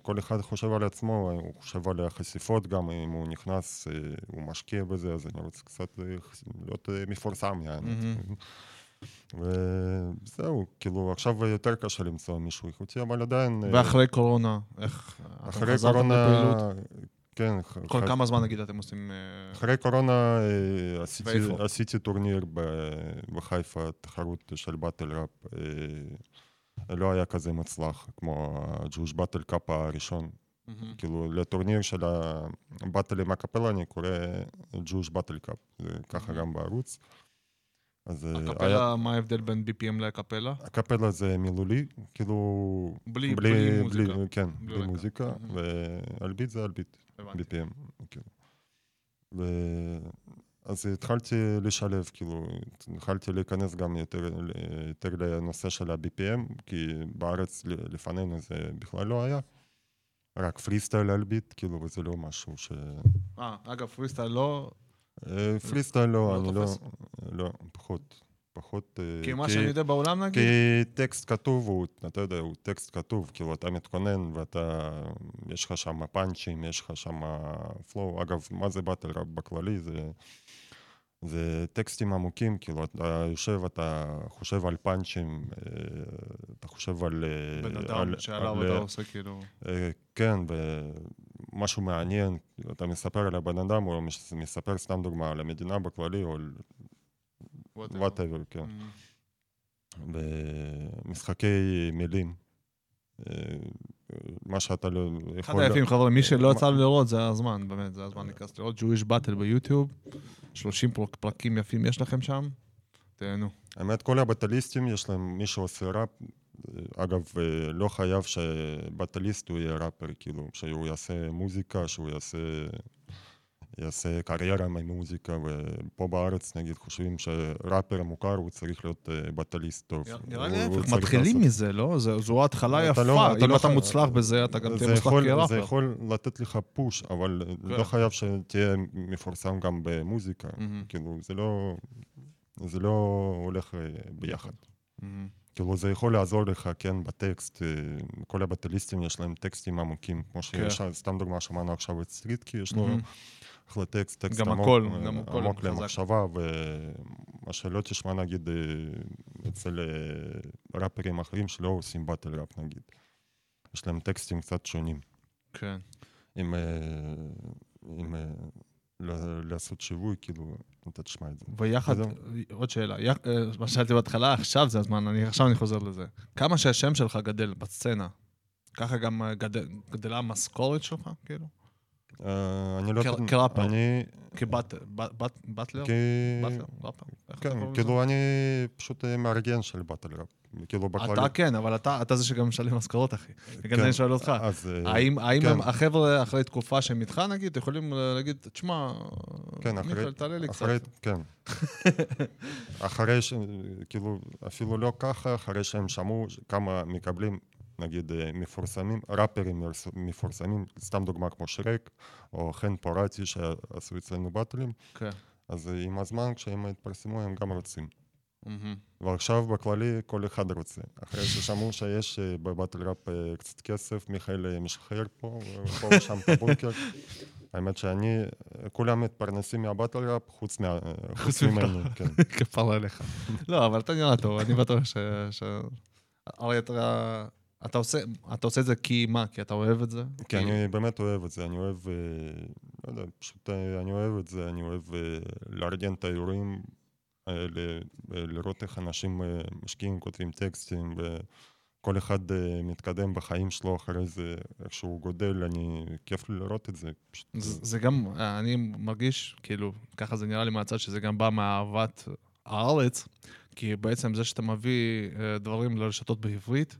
כל אחד חושב על עצמו, הוא חושב על החשיפות גם, אם הוא נכנס, אה, הוא משקיע בזה, אז אני רוצה קצת אה, להיות אה, מפורסם, יעני. מהמם. וזהו, כאילו, עכשיו יותר קשה למצוא מישהו איכותי, אבל עדיין... ואחרי קורונה, איך... אתם אחרי חזרתם קורונה... לפעילות? כן, כל ח- כמה זמן, נגיד, אתם עושים... אה, אחרי קורונה אה, עשיתי? עשיתי טורניר בחיפה, תחרות של battle rap. אה, לא היה כזה מוצלח כמו ה Jewish Battle Cup הראשון. מהמם. כאילו, לטורניר של ה battle עם אקפלה אני קורא Jewish Battle Cup. ככה גם בערוץ. אז אה, היה... אקפלה, מה ההבדל בין BPM לאקפלה? אקפלה זה מילולי, כאילו... בלי- בלי מוזיקה. כן, בלי בלי. מוזיקה, מהמם. ועל ביט זה על ביט. הבנתי. BPM, כאילו. ו... אז התחלתי לשלב, כאילו, התחלתי להיכנס גם יותר, יותר לנושא של ה-BPM, כי בארץ לפנינו זה בכלל לא היה. רק פרי סטייל על ביט, כאילו, וזה לא משהו ש... אה, אגב, פריסטייל לא... פרי סטייל לא, לא אני לא... לא, פחות. פחות... אה, כי מה שאני יודע בעולם, נגיד... כי טקסט כתוב הוא, אתה יודע, הוא טקסט כתוב, כאילו אתה מתכונן ואתה, יש לך שם פאנצ'ים, יש לך שם flow, אגב, מה זה battle rap בכללי? זה, זה טקסטים עמוקים, כאילו אתה יושב, אתה חושב על פאנצ'ים, אה, אתה חושב על... אה, בן אדם שעליו על- אתה עושה כאילו... כן, ומשהו מעניין, אתה מספר על הבן אדם, או מספר סתם דוגמה על המדינה בכללי, או על. whatever, כן. מהמם. ומשחקי מילים. אה, מה שאתה לא אחד יכול... היפים, חברים, מי שלא מה- יצא לו לראות, זה הזמן, באמת, זה הזמן להיכנס לראות. Jewish Battle ביוטיוב, 30 פרק- פרקים יפים יש לכם שם, תהנו. האמת, כל הבטליסטים, יש להם, מי שעושה ראפ, אגב, אה, לא חייב שבטליסט הוא יהיה ראפר, כאילו, שהוא יעשה מוזיקה, שהוא יעשה... יעשה קריירה ממוזיקה, ופה בארץ נגיד חושבים שראפר מוכר הוא צריך להיות בטליסט טוב. נראה לי ההפך, מתחילים מזה, לא? זו התחלה יפה, אם לא אתה מוצלח בזה, אתה גם תהיה מוצלח כראפר. זה יכול לתת לך פוש, אבל לא. חייב שתהיה מפורסם גם במוזיקה. כאילו, זה לא... זה לא הולך ביחד. כאילו זה יכול לעזור לך, כן, בטקסט, אה, כל הבטליסטים יש להם טקסטים עמוקים, כמו שיש, כן. סתם דוגמה שמענו עכשיו את סטריטקי, יש לו אחלה טקסט, טקסט עמוק, הכל, אה, גם הכל עמוק למחשבה, ומה שלא תשמע נגיד אצל ראפרים אחרים שלא עושים באטל ראפ נגיד. יש להם טקסטים קצת שונים. כן. עם, עם לעשות שיווי, כאילו, אתה תשמע את זה. ויחד, עוד שאלה, אה, מה שאלתי בהתחלה, עכשיו זה הזמן, אני, עכשיו אני חוזר לזה. כמה שהשם שלך גדל בסצנה, ככה גם אה, גדל, גדלה המשכורת שלך, כאילו? אה, אני לא... כראפר. אני... כבטלר? כן, כאילו אני פשוט מארגן של באטל ראפ. כאילו בכללי... אתה כן, אבל אתה, אתה זה שגם משלם משכורות, אחי. בגלל זה אני שואל אותך. אז... האם, האם כן. החבר'ה אחרי תקופה שהם איתך, נגיד, יכולים להגיד, תשמע, כן, מיכאל, תעלה לי אחרי, קצת. כן. (laughs) אחרי ש... כאילו, אפילו לא ככה, אחרי שהם שמעו כמה מקבלים, נגיד, מפורסמים, ראפרים מפורסמים, סתם דוגמה כמו שרק, או חן פורטי שעשו אצלנו באטלים. כן. אז עם הזמן, כשהם התפרסמו, הם גם רוצים. Mm-hmm. ועכשיו בכללי כל אחד רוצה. אחרי ששמעו שיש אה, בבטל ראפ אה, קצת כסף, מיכאל אה, משחרר פה, פה ושם את הבונקר. (laughs) האמת שאני, כולם מתפרנסים מהבטל ראפ, חוץ, ממני, כן. (laughs) כפרה עליך. לא, אבל אתה נראה טוב, אני בטוח ש... ש... הרי אתה... אתה עושה, אתה עושה את זה כי מה? כי אתה אוהב את זה? כי, כי אני באמת אוהב את זה, אני אוהב, לא יודע, פשוט אני אוהב את זה, אני אוהב לארגן את האירועים, לראות איך אנשים אה, משקיעים, כותבים טקסטים, וכל אחד אה, מתקדם בחיים שלו אחרי זה, איך שהוא גודל, אני, כיף לי לראות את זה. פשוט... זה, זה גם, אני מרגיש, כאילו, ככה זה נראה לי מהצד, שזה גם בא מאהבת הארץ, כי בעצם זה שאתה מביא אה, דברים לרשתות בעברית,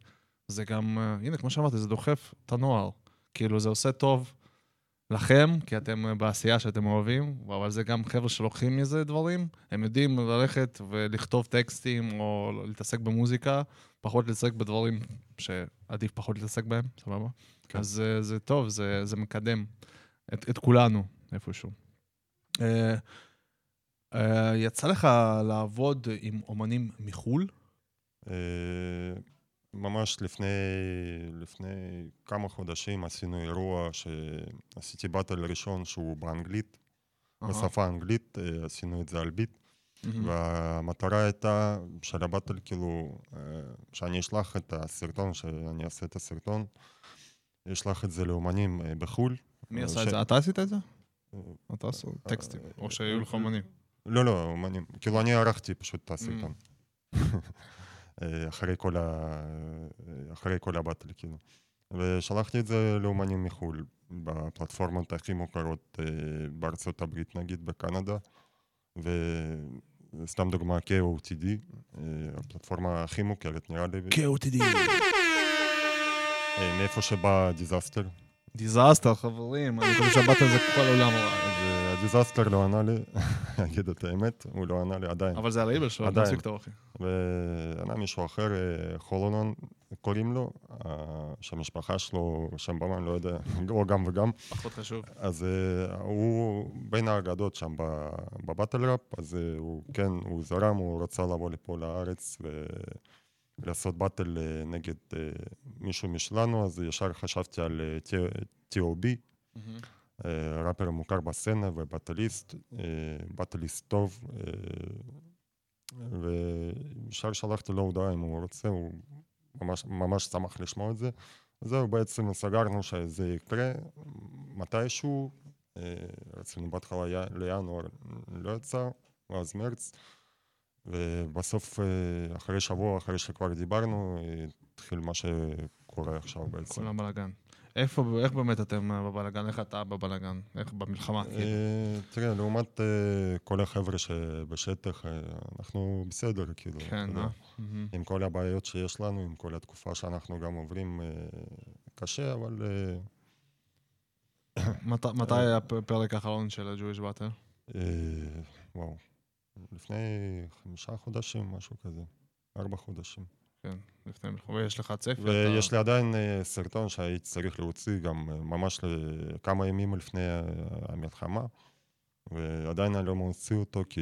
זה גם, הנה, כמו שאמרתי, זה דוחף את הנוער. כאילו, זה עושה טוב לכם, כי אתם בעשייה שאתם אוהבים, אבל זה גם חבר'ה שלוקחים מזה דברים. הם יודעים ללכת ולכתוב טקסטים או להתעסק במוזיקה, פחות להתעסק בדברים שעדיף פחות להתעסק בהם, סבבה? כן. אז זה, זה טוב, זה, זה מקדם את, את כולנו איפשהו. Uh, uh, יצא לך לעבוד עם אומנים מחו"ל? Uh, ממש לפני, לפני כמה חודשים עשינו אירוע שעשיתי באטל ראשון שהוא באנגלית, uh-huh. בשפה האנגלית, אה, עשינו את זה על ביט. Mm-hmm. והמטרה הייתה של הבטל, כאילו, אה, שאני אשלח את הסרטון, שאני אעשה את הסרטון, אשלח את זה לאומנים אה, בחו"ל. מי עשה ש... את זה? אתה עשית את זה? אתה עשו טקסטים, או שהיו לך אומנים? לא, לא, אומנים. כאילו, אני ערכתי פשוט את הסרטון. (laughs) אחרי כל, ה... אחרי כל ה battle, כאילו. ושלחתי את זה לאומנים מחו"ל, בפלטפורמות הכי מוכרות בארצות הברית, נגיד, בקנדה, וסתם דוגמה, KOTD, הפלטפורמה הכי מוכרת, נראה לי. KOTD. מאיפה שבא Dizaster. Dizaster, חברים, אני חושב שה battle זה כל העולם רע. דיזסטר לא ענה לי, (laughs) אגיד את האמת, הוא לא ענה לי עדיין. אבל זה על האיבל שלו, עדיין. וענה מישהו אחר, אה, חולונון, קוראים לו, שהמשפחה שלו שם במן, לא יודע, (laughs) או גם וגם. פחות חשוב. אז אה, הוא בין האגדות שם בבטל ראפ, אז אה, הוא כן, הוא זרם, הוא רצה לבוא לפה לארץ ולעשות באטל נגד מישהו משלנו, אז ישר חשבתי על T.O.B. אה, ראפר מוכר בסצנה ובטליסט, אה, בטליסט טוב, אה, וישר שלחתי לו הודעה אם הוא רוצה, הוא ממש, ממש שמח לשמוע את זה. זהו, בעצם סגרנו שזה יקרה מתישהו, רצינו בהתחלה לינואר, לא יצא, ואז מרץ, ובסוף, אחרי שבוע, אחרי שכבר דיברנו, התחיל מה שקורה עכשיו בעצם. כל הבלאגן. איפה, איך באמת אתם אה, בבלאגן? איך אתה בבלאגן? איך במלחמה? אה, תראה, לעומת אה, כל החבר'ה שבשטח, אה, אנחנו בסדר, כאילו. כן. אה? עם כל הבעיות שיש לנו, עם כל התקופה שאנחנו גם עוברים אה, קשה, אבל אה, מת- מתי הפרק האחרון של ה-Jewish Battle? אה, וואו, לפני חמישה חודשים, משהו כזה. ארבע חודשים. כן, לפני מלחמה. ויש לך צפי? ויש אתה- לי עדיין אה, סרטון שהייתי צריך להוציא גם אה, ממש כמה ימים לפני אה, המלחמה, ועדיין אני לא מוציא אותו כי,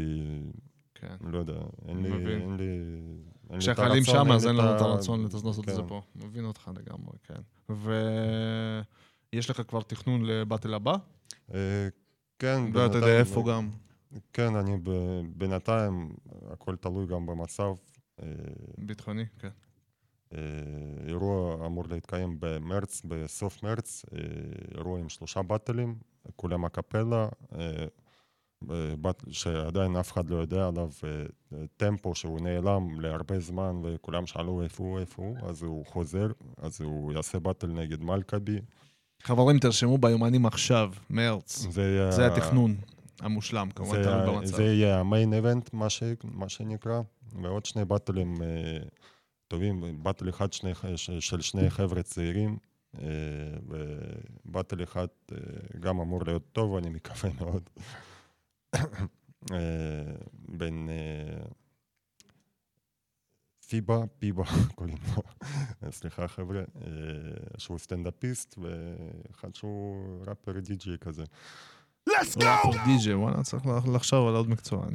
כן. לא יודע, אין לי... מבין. אין לי... כשהחיילים שם, אז אין לנו את הרצון לעשות את זה כן. פה. מבין אותך לגמרי, כן. ויש לך כבר תכנון לבטל הבא? אה, כן, ואתה יודע איפה גם? כן, אני ב- בינתיים, הכל תלוי גם במצב. אה, ביטחוני, כן. אה, אירוע אמור להתקיים במרץ, בסוף מרץ, אה, אירוע עם שלושה באטלים, כולם הקפלה, שעדיין אף אחד לא יודע עליו, טמפו שהוא נעלם להרבה זמן וכולם שאלו איפה הוא, איפה הוא, אז הוא חוזר, אז הוא יעשה באטל נגד מלכבי. חברים, תרשמו ביומנים עכשיו, מרץ. זה זה התכנון המושלם, כמובן, תלוי במצב. זה יהיה המיין איבנט, מה, ש... מה שנקרא, ועוד שני באטלים אה, טובים, באטל אחד שני... של שני חבר'ה צעירים, אה, ובאטל אחד אה, גם אמור להיות טוב, אני מקווה מאוד. (coughs) אה, בין אה, פיבה, פיבה, (laughs) קוראים לו, סליחה חבר'ה, שהוא סטנדאפיסט, ואחד שהוא ראפר די.ג'יי כזה. ראפר די.ג'יי, וואלה, צריך לחשוב על עוד מקצוע. (laughs)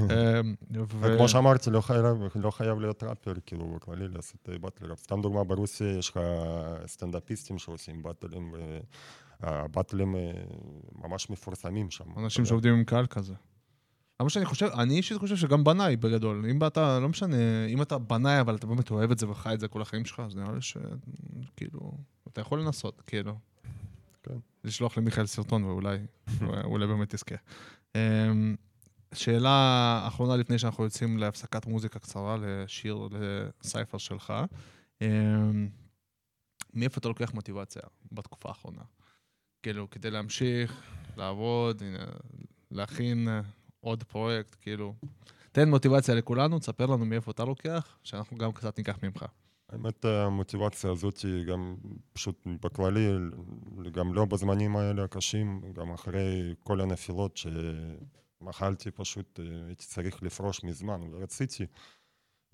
אמ, ו- וכמו שאמרתי, לא חייב, לא חייב להיות ראפר, כאילו, בכללי לעשות אה, battle rap. סתם דוגמה, ברוסיה יש לך סטנדאפיסטים שעושים באטלים, והבאטלים אה, ממש מפורסמים שם. אנשים. שעובדים עם קהל כזה. למה שאני חושב, אני אישית חושב שגם בנאי בגדול. אם אתה, לא משנה, אם אתה בנאי, אבל אתה באמת אוהב את זה וחי את זה כל החיים שלך, אז נראה לי שכאילו, אתה יכול לנסות, כאילו. כן. לשלוח למיכאל סרטון ואולי, (laughs) אולי באמת תזכה. אמ, שאלה אחרונה לפני שאנחנו יוצאים להפסקת מוזיקה קצרה לשיר, לסייפר שלך. אמ, מאיפה אתה לוקח מוטיבציה בתקופה האחרונה? כאילו, כדי להמשיך, לעבוד, להכין עוד פרויקט, כאילו. תן מוטיבציה לכולנו, תספר לנו מאיפה אתה לוקח, שאנחנו גם קצת ניקח ממך. האמת, המוטיבציה הזאת היא גם פשוט בכללי, גם לא בזמנים האלה הקשים, גם אחרי כל הנפילות שמחלתי פשוט, אה, הייתי צריך לפרוש מזמן, ורציתי,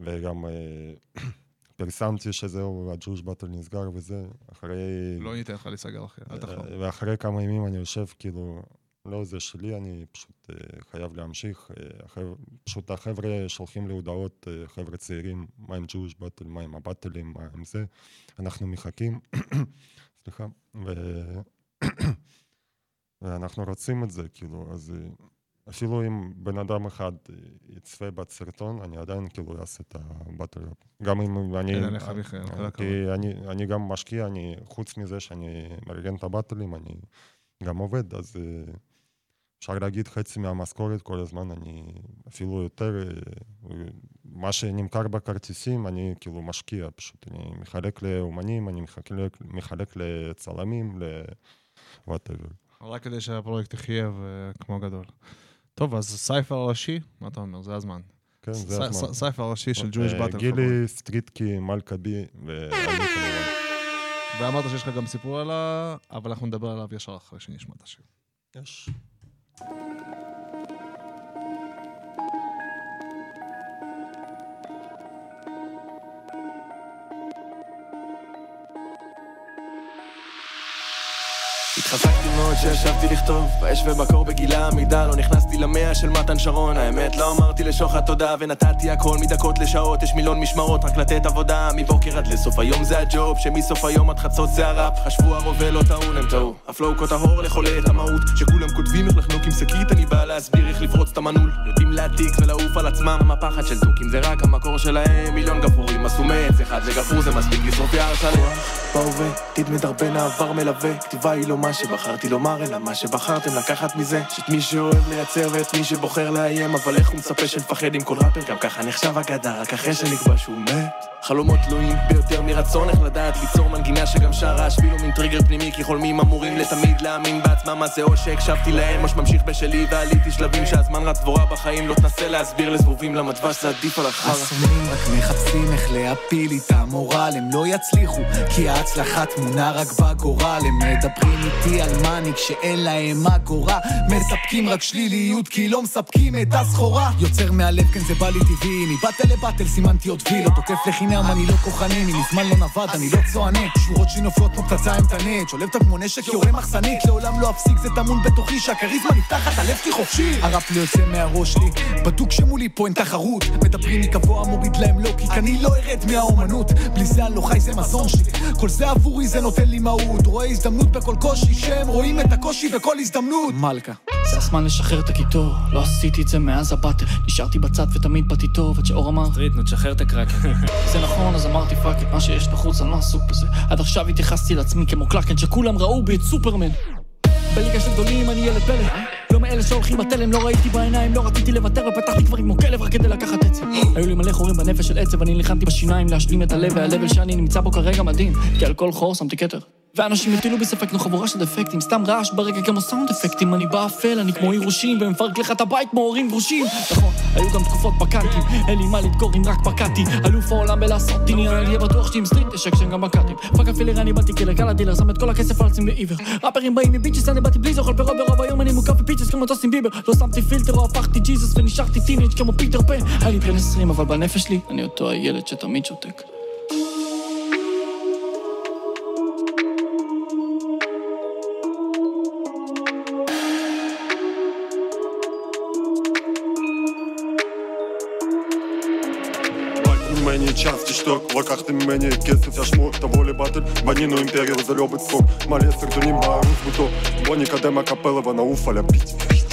וגם אה, (clears throat) פרסמתי שזהו, הג'וש באטל נסגר וזה, אחרי... לא ניתן לך להיסגר אחי, אל תחלום. אה, ואחרי כמה ימים אני יושב, כאילו, לא, זה שלי, אני פשוט אה, חייב להמשיך. אה, פשוט החבר'ה שולחים לי הודעות, אה, חבר'ה צעירים, מה עם ג'וש באטל, מה עם הבאטלים, מה עם זה. אנחנו מחכים, (coughs) סליחה, ו... (coughs) ואנחנו רוצים את זה, כאילו, אז אפילו אם בן אדם אחד יצפה בסרטון, אני עדיין כאילו אעשה את הבאטל ראפ. גם אם אני... אין עליך, מיכאל, כל הכבוד. כי אני, אני גם משקיע, אני, חוץ מזה שאני מארגן את הבאטלים, אני גם עובד, אז אה, אפשר להגיד חצי מהמשכורת כל הזמן, אני אפילו יותר, אה, מה שנמכר בכרטיסים, אני כאילו משקיע פשוט, אני מחלק לאומנים, אני מחלק, מחלק לצלמים, ל-whatever. רק כדי שהפרויקט יחיה וכמו גדול. טוב, אז cypher הראשי, מה אתה אומר? זה הזמן. כן, זה הזמן. cypher הראשי של Jewish אה, Battle. גילי, סטריטקי, מלכבי, ואני כמובן. ואמרת שיש לך גם סיפור על ה... אבל אנחנו נדבר עליו ישר אחרי שנשמע את השיר. יש. Música התחזקתי מאוד שישבתי לכתוב באש ובקור בגיל העמידה לא נכנסתי למאה של מתן שרון. האמת לא אמרתי לשוחד תודה ונתתי הכל מדקות לשעות. יש מיליון משמרות רק לתת עבודה מבוקר עד לסוף היום זה הג'וב שמסוף היום עד חצות זה הראפ. חשבו הרובה לא טעון הם טעו. הפלואו כה טהור לחולה את המהות שכולם כותבים איך לחנוק עם שקית אני בא להסביר איך לפרוץ את המנעול. יודעים להעתיק ולעוף על עצמם מה פחד של תוכים זה רק המקור שלהם. מיליון גפרורים עשו מעץ אחד וגפרור זה מספיק לשרוף יער שלם מה שבחרתי לומר, אלא מה שבחרתם לקחת מזה. שאת מי שאוהב לייצר ואת מי שבוחר לאיים, אבל איך הוא מצפה שנפחד עם כל ראפר, גם ככה נחשב אגדה, רק אחרי שנקבע שהוא מת. חלומות תלויים ביותר מרצון, איך לדעת ליצור מנגינה שגם שרה, אפילו מין טריגר פנימי, כי חולמים אמורים לתמיד להאמין בעצמם, אז זה או שהקשבתי להם, או שממשיך בשלי ועליתי שלבים שהזמן רץ דבורה בחיים, לא תנסה להסביר לזבובים למדבש, זה עדיף על החרא. השונאים רק מחפשים איך להפיל איתם מורל, הם לא יצליחו, כי ההצלחה טמונה רק בגורל, הם מדברים איתי על מאני כשאין להם אגורה, מספקים רק שליליות כי לא מספקים את הסחורה. יוצר מהלב, כן זה בא לי טבעי, מבטל לבטל סימנתי עוד וילות, תוקף לחינם אני לא כוחני, אני מזמן לא נווד, אני לא צועני, שורות שלי נופלות כמו פצצה אימתנית, שולב אותה כמו נשק יורה מחסנית, לעולם לא אפסיק, זה טמון בתוכי שהכריזמה נפתחת, הלב שלי חופשי. הראפ לא יוצא מהראש שלי, בדוק שמולי פה אין תחרות, מדברים מקבוע מוריד להם לא, כי אני לא ארד מהאומנות, בלי זה אני לא חי, זה מזון שלי, כל זה עבורי זה נותן לי מהות, רואה הזדמנות בכל קושי, שהם רואים את הקושי בכל הזדמנות. מלכה. זה הזמן לשחרר את הקיטור, לא עשיתי את זה מאז ה battle, נשארתי בצד ותמיד באתי טוב, עד שאור אמר, Street, נו תשחרר את הקראקן. (laughs) זה נכון, אז אמרתי fuck את מה שיש בחוץ, אני לא עסוק בזה. עד עכשיו התייחסתי לעצמי כמו קלאקן, שכולם ראו בי את סופרמן. בליגה של גדולים אני ילד פלא לא מאלה שהולכים בתלם, לא ראיתי בעיניים, לא רציתי לוותר ופתחתי כבר כמו כלב רק כדי לקחת עצם היו לי מלא חורים בנפש של עצב, אני נלחמתי בשיניים להשלים את הלב והלבל שאני נמצא בו כרגע מדהים כי על כל חור שמתי כתר ואנשים הטילו בי ספק, נו חבורה של דפקטים, סתם רעש ברקע כמו סאונד אפקטים, אני באפל, אני כמו עירושים, ומפרק לך את הבית כמו הורים גרושים. נכון, היו גם תקופות פקנטים, אין לי מה לדקור אם רק פקדתי, אלוף העולם בלעשותי, נראה לי בטוח שעם סטריט יש אקשן גם בקאטים. פאק הפילר אני באתי קילר, קל הדילר, שם את כל הכסף על עצמי בעיוור. ראפרים באים מביצ'ס, אני באתי בלי זוכל פירות ברוב היום אני מוקף בפיצ'ס כמו טוסים ביבר. לא שמתי פילטר או הפכתי ג'יזוס ונשארתי טינג' כמו פיטר פן. לי בן 20 אבל בנפש שלי אני אותו הילד שתמיד שותק. צ'אנס תשתוק, לקחתם ממני כסף, תשמור, תבוא לבטל, בנינו אימפריה וזה לא בצחוק, מלא סרטונים בערוץ בטוב, בוא נקדם הקפלה ונעוף על הביט.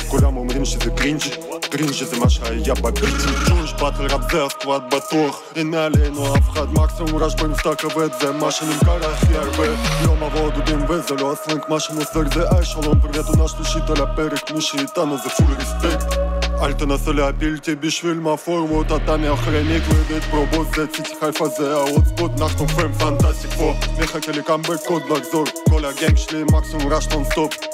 כולם אומרים שזה קרינג', קרינג' זה מה שהיה בביטים, ג'וש באטל ראפ זה הסקוואט בטוח, אין מעלינו אף אחד, מקסימום רעש במבטא כבד, זה מה שנמכר הכי הרבה, לא מבוא דודים וזה לא הסלנג, מה שמוסר זה איי שלום, פרט עונה שלישית על הפרק, מי שאיתנו זה Alte Altănăsele apilce bișvil ma formu Tatania hrenik vedit probos Zeci ci hajfa zea od spod Nachtom fem fantastic fo Neha keli comeback kod black zor Kola gang szli maximum rush non stop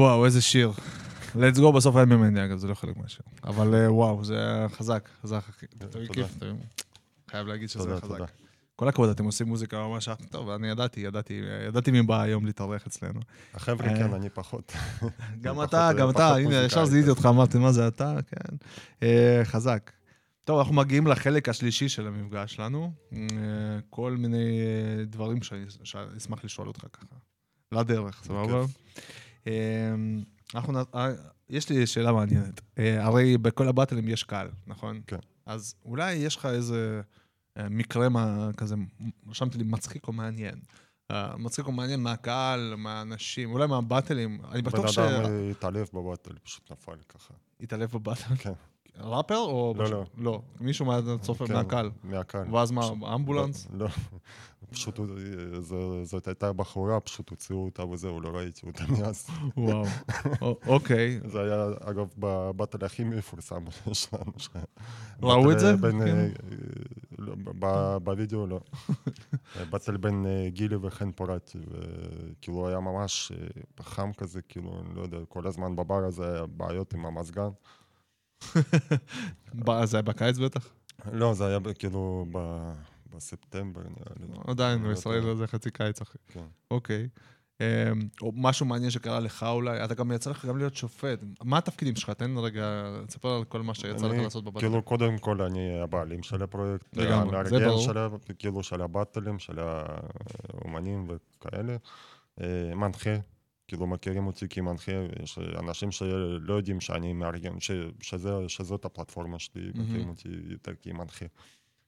וואו, איזה שיר. Let's go בסוף היה ממני, אגב, זה לא חלק מהשיר. אבל אה, וואו, זה היה חזק, חזק, אחי. תודה. חייב להגיד שזה חזק. כל הכבוד, אתם עושים מוזיקה ממש טוב, אני ידעתי, ידעתי, ידעתי מי בא היום להתארח אצלנו. החבר'ה אה, כן, אני פחות. (laughs) גם אתה, אה, גם אתה, הנה. ישר זיהיתי אותך, אמרתי, מה זה אתה? כן. אה, חזק. טוב, אנחנו מגיעים לחלק השלישי של המפגש שלנו. אה, כל מיני אה, דברים שאני אשמח לשאול אותך ככה. לדרך, סבבה? אה, אנחנו, אה, יש לי שאלה מעניינת. אה, הרי בכל הבטלים יש קהל, נכון? כן. אז אולי יש לך איזה אה, מקרה מה- כזה, רשמתי לי מצחיק או מעניין. מצחיק או מעניין מהקהל, מהאנשים, אולי מהבטלים. אני בן בטוח אדם אה, התעלף בבטל, פשוט נפל ככה. שהתעלף בבטל. כן. ראפר או... לא, לא. לא, מישהו מהצופר כן, מהקהל. מהקהל. ואז מה, אמבולנס? לא, לא. פשוט זאת הייתה בחורה, פשוט הוציאו אותה וזהו, לא ראיתי אותה מאז. וואו. (laughs) אוקיי. זה היה, אגב, בבטל הכי מפורסם (laughs) שלנו. ראו את זה? כן. אה, לא, בווידאו לא. (laughs) באטל בין אה, גילי וחן פורטי, וכאילו היה ממש אה, חם כזה, כאילו, אני לא יודע, כל הזמן בבר הזה היה בעיות עם המזגן. זה היה בקיץ בטח? לא, זה היה כאילו ב- בספטמבר, נראה לי. עדיין, לא בישראל. זה חצי קיץ, אחי. כן. אוקיי. אמ, או משהו מעניין שקרה לך אולי, אתה גם יצא לך גם להיות שופט. מה התפקידים שלך? תן רגע, תספר על כל מה שיצא לך לעשות בבטל. כאילו, קודם כל אני הבעלים של הפרויקט, לגמרי, זה ברור. כאילו, של הבטלים, של האומנים וכאלה. אה, מנחה, כאילו מכירים אותי כמנחה, יש אנשים שלא יודעים שאני מארגן, שזאת הפלטפורמה שלי. מכירים אותי יותר כמנחה,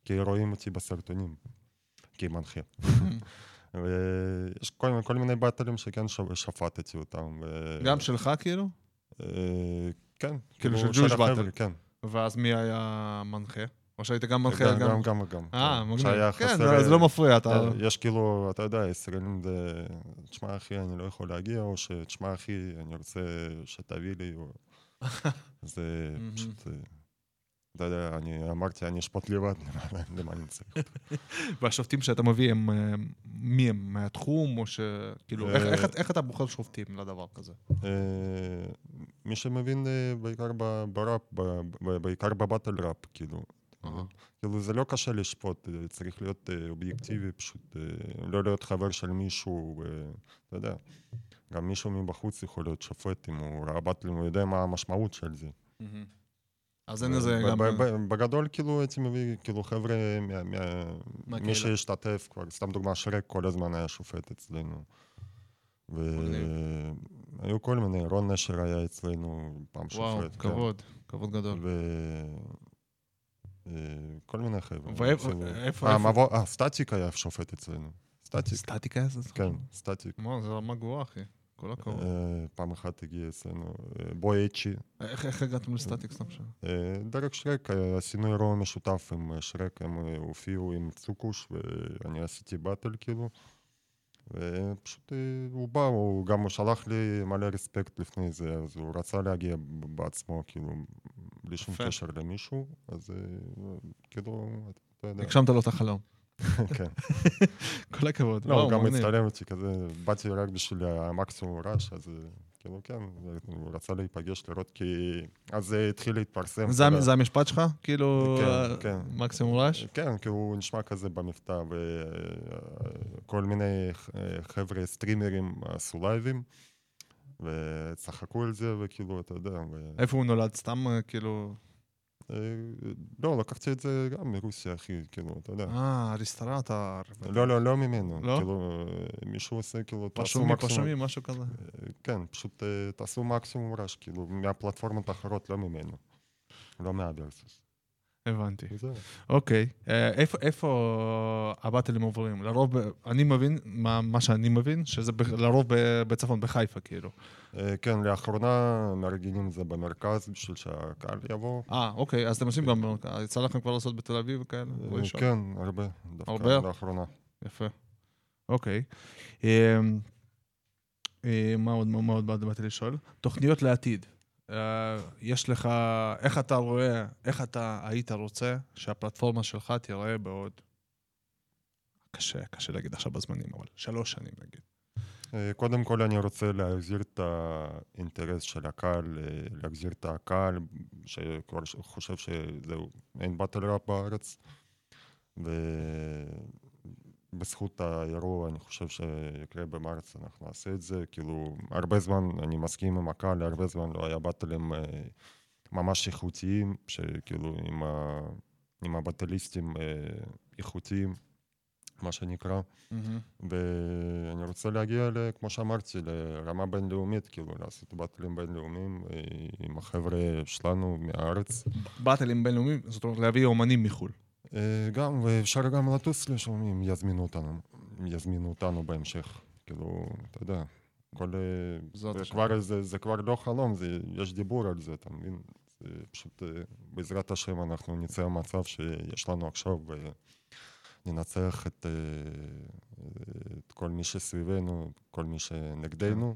כי רואים אותי בסרטונים. כמנחה. (laughs) ויש כל, כל מיני באטלים שכן שפטתי אותם. ו... גם שלך כאילו? אה, כן. כאילו של החבר'ה, Battle. כן. ואז מי היה מנחה? או שהיית גם מנחה? גם, גם, גם וגם. אה, כן. מגניב. שהיה כן, חסר- זה- זה לא מפריע, אתה... אה, יש כאילו, אתה יודע, ישראלים זה, תשמע אחי, אני לא יכול להגיע, או שתשמע אחי, אני רוצה שתביא לי, או... (laughs) זה. פשוט, אה, אתה יודע, אני אמרתי, אני אשפוט לבד, למה- למה אני צריך? והשופטים שאתה מביא הם... אה, מי הם? מהתחום? או ש... כאילו, איך- אה, אתה בוחר שופטים לדבר כזה? אה, מי שמבין בעיקר בראפ, בעיקר בבטל ראפ, כאילו. כאילו זה לא קשה לשפוט, צריך להיות אובייקטיבי, פשוט לא להיות חבר של מישהו, אתה יודע. גם מישהו מבחוץ יכול להיות שופט, אם הוא ראה באטלים, הוא יודע מה המשמעות של זה. אז אין לזה ב- גם... בגדול, כאילו, הייתי מביא, כאילו, חבר'ה. מי שהשתתף כבר, סתם דוגמה, שרק כל הזמן היה שופט אצלנו. והיו כל מיני, רון נשר היה אצלנו פעם וואו, שופט. כן. כבוד, כבוד גדול. וכל מיני חבר'ה. ואיפה- איפה- אה, אה, סטטיק היה שופט אצלנו. סטטיק, סטטיקה זה? כן, סטטיק. מה, זה רמה גבוהה, אחי. כל הכבוד. אה, פעם אחת הגיע אצלנו, אה, בוי אצ'י. איך הגעתם לסטטיק סתם שם? אה, דרך שרק, עשינו אירוע משותף עם שרק, הם הופיעו עם צוקוש, ואני עשיתי באטל כאילו. ופשוט הוא בא, הוא גם שלח לי מלא רספקט לפני זה, אז הוא רצה להגיע בעצמו, כאילו, בלי שום. קשר למישהו, אז כאילו, אתה יודע. הגשמת לו את החלום. כן. (laughs) כל הכבוד. לא, הוא גם. מצטלם אותי כזה, באתי רק בשביל המקסימום רעש, אז אה, כאילו, כן, הוא רצה להיפגש, לראות, כי אז זה התחיל להתפרסם. זה המשפט שלך? כאילו, כן, אה, כן. מקסימום רעש? כן, כי הוא נשמע כזה במבטא, וכל מיני אה, חבר'ה סטרימרים עשו לייבים, וצחקו על זה, וכאילו, אתה יודע. איפה הוא נולד? סתם אה, כאילו... אה, לא, לקחתי את זה גם מרוסיה, אחי, כאילו, אתה יודע. אה, אריסטרטר. לא, לא, לא ממנו. לא? כאילו, אה, מישהו עושה, כאילו, תעשו מקסימום... פרשומי, משהו כזה. אה, כן, פשוט תעשו מקסימום רעש, כאילו, מהפלטפורמות האחרות, לא ממנו. לא מהברסוס. הבנתי. וזהו. אוקיי. אה, איפה- איפה הבטלים עוברים? לרוב, אני מבין, מה מה שאני מבין, שזה ב- לרוב בצפון, בחיפה, כאילו. אה, כן, לאחרונה מארגנים את זה במרכז בשביל שהקהל יבוא. אה, אוקיי, אז אתם עושים גם במרכז. יצא לכם כבר לעשות בתל אביב וכאלה? אה? כן, הרבה. הרבה? לאחרונה. יפה. אוקיי. מה עוד, מה עוד באתי לשאול? תוכניות לעתיד. אה, יש לך, איך אתה רואה, איך אתה היית רוצה שהפלטפורמה שלך תיראה בעוד... קשה, קשה להגיד עכשיו בזמנים, אבל שלוש שנים נגיד. אה, קודם כל אני רוצה להחזיר את האינטרס של הקהל, אה, להחזיר את הקהל שכבר חושב שזהו, אין באטל ראפ בארץ. ובזכות האירוע אני חושב שיקרה במרץ, אנחנו נעשה את זה. כאילו, הרבה זמן אני מסכים עם הקהל, הרבה זמן לא היה באטלים אה, ממש איכותיים, שכאילו עם, ה... עם הבטליסטים אה, איכותיים, מה שנקרא. ואני רוצה להגיע, ל, כמו שאמרתי, לרמה בינלאומית, כאילו לעשות באטלים בינלאומיים אה, עם החבר'ה שלנו מהארץ. באטלים בינלאומיים, זאת אומרת להביא אומנים מחו"ל. אה, גם, ואפשר גם לטוס לשם אם יזמינו אותנו, אם יזמינו אותנו בהמשך. כאילו, אתה יודע, כל... אה, זה. כבר, זה, זה כבר לא חלום, זה, יש דיבור על זה, אתה מבין? זה פשוט, אה, בעזרת השם אנחנו נצא מהמצב שיש לנו עכשיו, וננצח את, את כל מי שסביבנו, כל מי שנגדנו,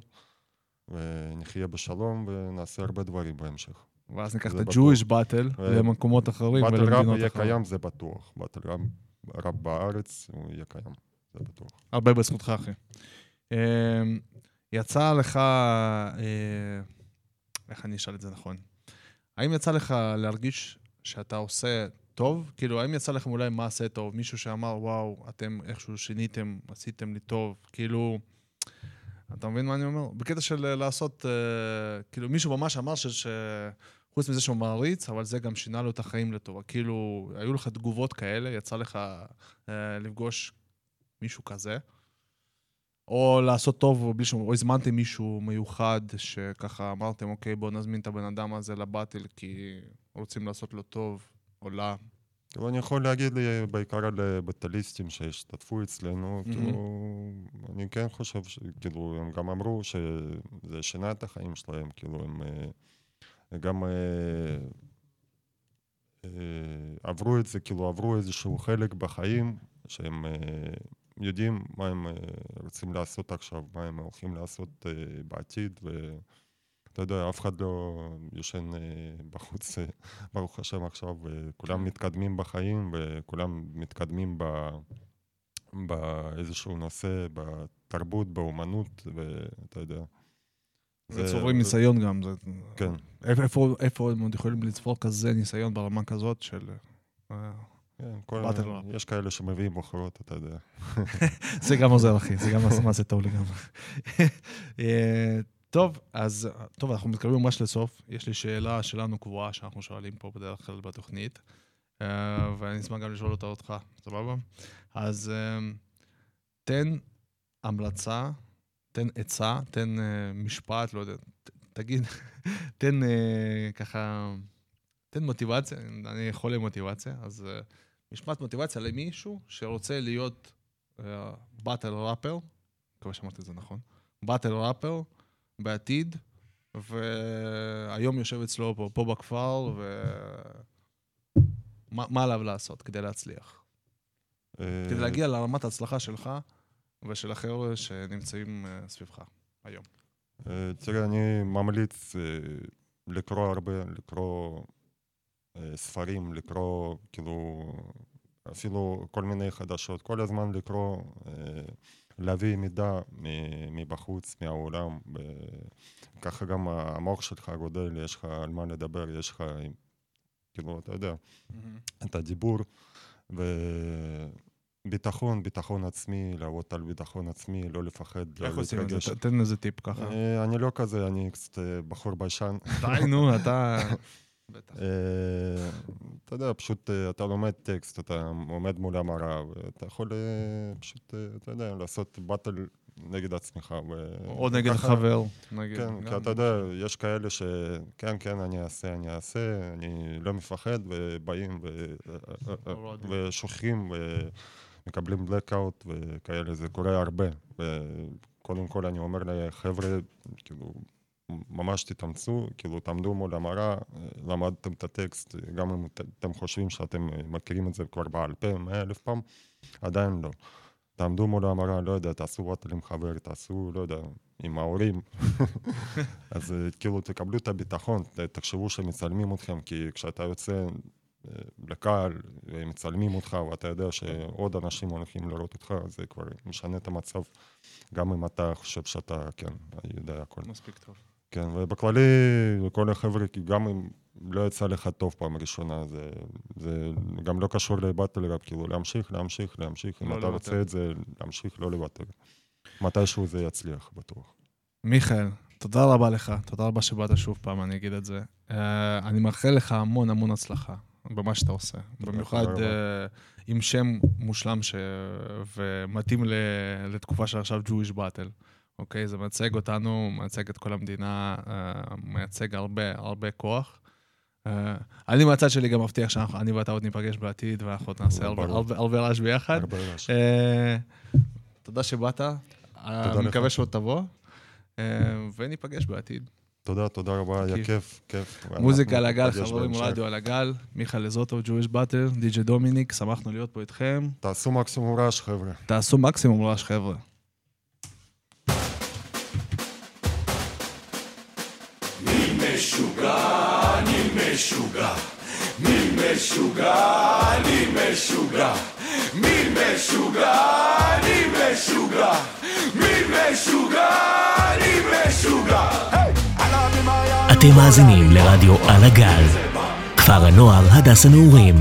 ונחיה בשלום ונעשה הרבה דברים בהמשך. ואז ניקח את. ה-Jewish באטל ו- למקומות אחרים באטל ראפ ולמדינות יהיה אחרות. קיים, זה בטוח. באטל ראפ בארץ, הוא יהיה קיים, זה בטוח. הרבה בזכותך, אחי. אמ, יצא לך, אה, איך אני אשאל את זה נכון? האם יצא לך להרגיש שאתה עושה טוב? כאילו, האם יצא לכם אולי מעשה טוב? מישהו שאמר, וואו, אתם איכשהו שיניתם, עשיתם לי טוב, כאילו... אתה מבין מה אני אומר? בקטע של אה, לעשות, אה, כאילו, מישהו ממש אמר ש... ש... חוץ מזה שהוא מעריץ, אבל זה גם שינה לו את החיים לטובה. כאילו, היו לך תגובות כאלה, יצא לך אה, לפגוש מישהו כזה, או לעשות טוב, בלי שום, או הזמנתם מישהו מיוחד, שככה אמרתם, אוקיי, בואו נזמין את הבן אדם הזה לבטל, כי רוצים לעשות לו טוב, או לה. כאילו, אני יכול להגיד לי בעיקר על אה, בטליסטים שהשתתפו אצלנו, מהמם. כאילו, אני כן חושב, ש- כאילו, הם גם אמרו שזה שינה את החיים שלהם, כאילו, הם אה, גם אה, אה, עברו את זה, כאילו, עברו איזשהו חלק בחיים, שהם אה, יודעים מה הם רוצים לעשות עכשיו, מה הם הולכים לעשות בעתיד, ואתה יודע, אף אחד לא ישן בחוץ, ברוך השם עכשיו, וכולם מתקדמים בחיים, וכולם מתקדמים ב... באיזשהו נושא, בתרבות, באומנות, ואתה יודע. זה- וצוברים ניסיון גם. זה- כן. איפה- הם עוד יכולים לצבור כזה ניסיון ברמה כזאת של... אה, כן. יש כאלה שמביאים בוחרות, אתה יודע. (laughs) זה גם עוזר, אחי, זה גם מעשה טוב לגמרי. (laughs) אה, טוב, אז טוב, אנחנו מתקרבים ממש לסוף. יש לי שאלה שלנו קבועה שאנחנו שואלים פה בדרך כלל בתוכנית, אה, ואני אשמח גם לשאול אותה אותך, סבבה? אז תן המלצה, תן עצה, תן אה, משפט, לא יודע, תגיד, (laughs) תן אה, ככה, תן מוטיבציה, אני חולה מוטיבציה, אז אה, משפט מוטיבציה למישהו שרוצה להיות באטל ראפר, מקווה שאמרתי את זה נכון, באטל ראפר בעתיד, והיום יושב אצלו פה, פה בכפר, ו... מה, מה עליו לעשות כדי להצליח? כדי להגיע לרמת ההצלחה שלך ושל החבר'ה שנמצאים אה, סביבך היום. אה, תראה, אני ממליץ אה, לקרוא הרבה, לקרוא ספרים, לקרוא, כאילו, אפילו כל מיני חדשות, כל הזמן לקרוא, להביא מידע מבחוץ, מהעולם, ו- ככה גם המוח שלך גודל, יש לך על מה לדבר, יש לך, כאילו, אתה יודע, את הדיבור, וביטחון, ביטחון עצמי, לעבוד על ביטחון עצמי, לא לפחד, לא איך עושים את זה? תן איזה טיפ ככה. אה, אני לא כזה, אני קצת אה, בחור ביישן. די, נו, (laughs) אתה... בטח. אה, אתה יודע, פשוט אתה לומד טקסט, אתה עומד מול המראה, ואתה יכול פשוט, אתה יודע, לעשות באטל נגד עצמך. או נגד חבר. כן, כי. אתה יודע, יש כאלה ש... כן, אני אעשה, אני אעשה, אני לא מפחד, ובאים. לא ושוכחים ומקבלים blackout וכאלה, זה קורה הרבה. וקודם כל אני אומר לחבר'ה, כאילו, ממש תתאמצו, כאילו, תעמדו מול המראה, למדתם את הטקסט, גם אם את- אתם חושבים שאתם מכירים את זה כבר בעל פה, מאה אלף פעם, עדיין לא. תעמדו מול המראה, לא יודע, תעשו וואטל עם חבר, תעשו, לא יודע, עם ההורים. (laughs) אז אה, כאילו, תקבלו את הביטחון, תחשבו שמצלמים אתכם, כי כשאתה יוצא לקהל, ומצלמים אותך, ואתה יודע שעוד אנשים הולכים לראות אותך, זה כבר משנה את המצב, גם אם אתה חושב שאתה, כן, יודע הכל. מספיק טוב. כן, ובכללי, לכל החבר'ה, כי גם אם לא יצא לך טוב פעם ראשונה, זה, זה גם לא קשור לבטל ראפ, כאילו, להמשיך, להמשיך, להמשיך. אם לא אתה לוותר. רוצה את זה, להמשיך, לא לוותר. מתישהו זה יצליח, בטוח. מיכאל, תודה רבה לך, תודה רבה שבאת שוב פעם, אני אגיד את זה. Uh, אני מאחל לך המון המון הצלחה במה שאתה עושה. במיוחד uh, עם שם מושלם ש... ומתאים ל... לתקופה של עכשיו Jewish Battle. אוקיי? זה מייצג אותנו, מייצג את כל המדינה, uh, מייצג הרבה הרבה כוח. Uh, אני מהצד שלי גם מבטיח שאני ואתה עוד ניפגש בעתיד, ואנחנו עוד נעשה הרבה- רעש ביחד. תודה שבאת, אני. מקווה שעוד תבוא, וניפגש בעתיד. תודה, תודה רבה, היה כיף. כיף, כיף. מוזיקה על הגל, חברים. רדיו על הגל, מיכאל לזוטו, Jewish Battle, די.ג'י דומיניק, שמחנו להיות פה איתכם. תעשו מקסימום רעש, חבר'ה. תעשו מקסימום רעש, חבר'ה. אתם מאזינים לרדיו על הגל, כפר הנוער הדס הנעורים.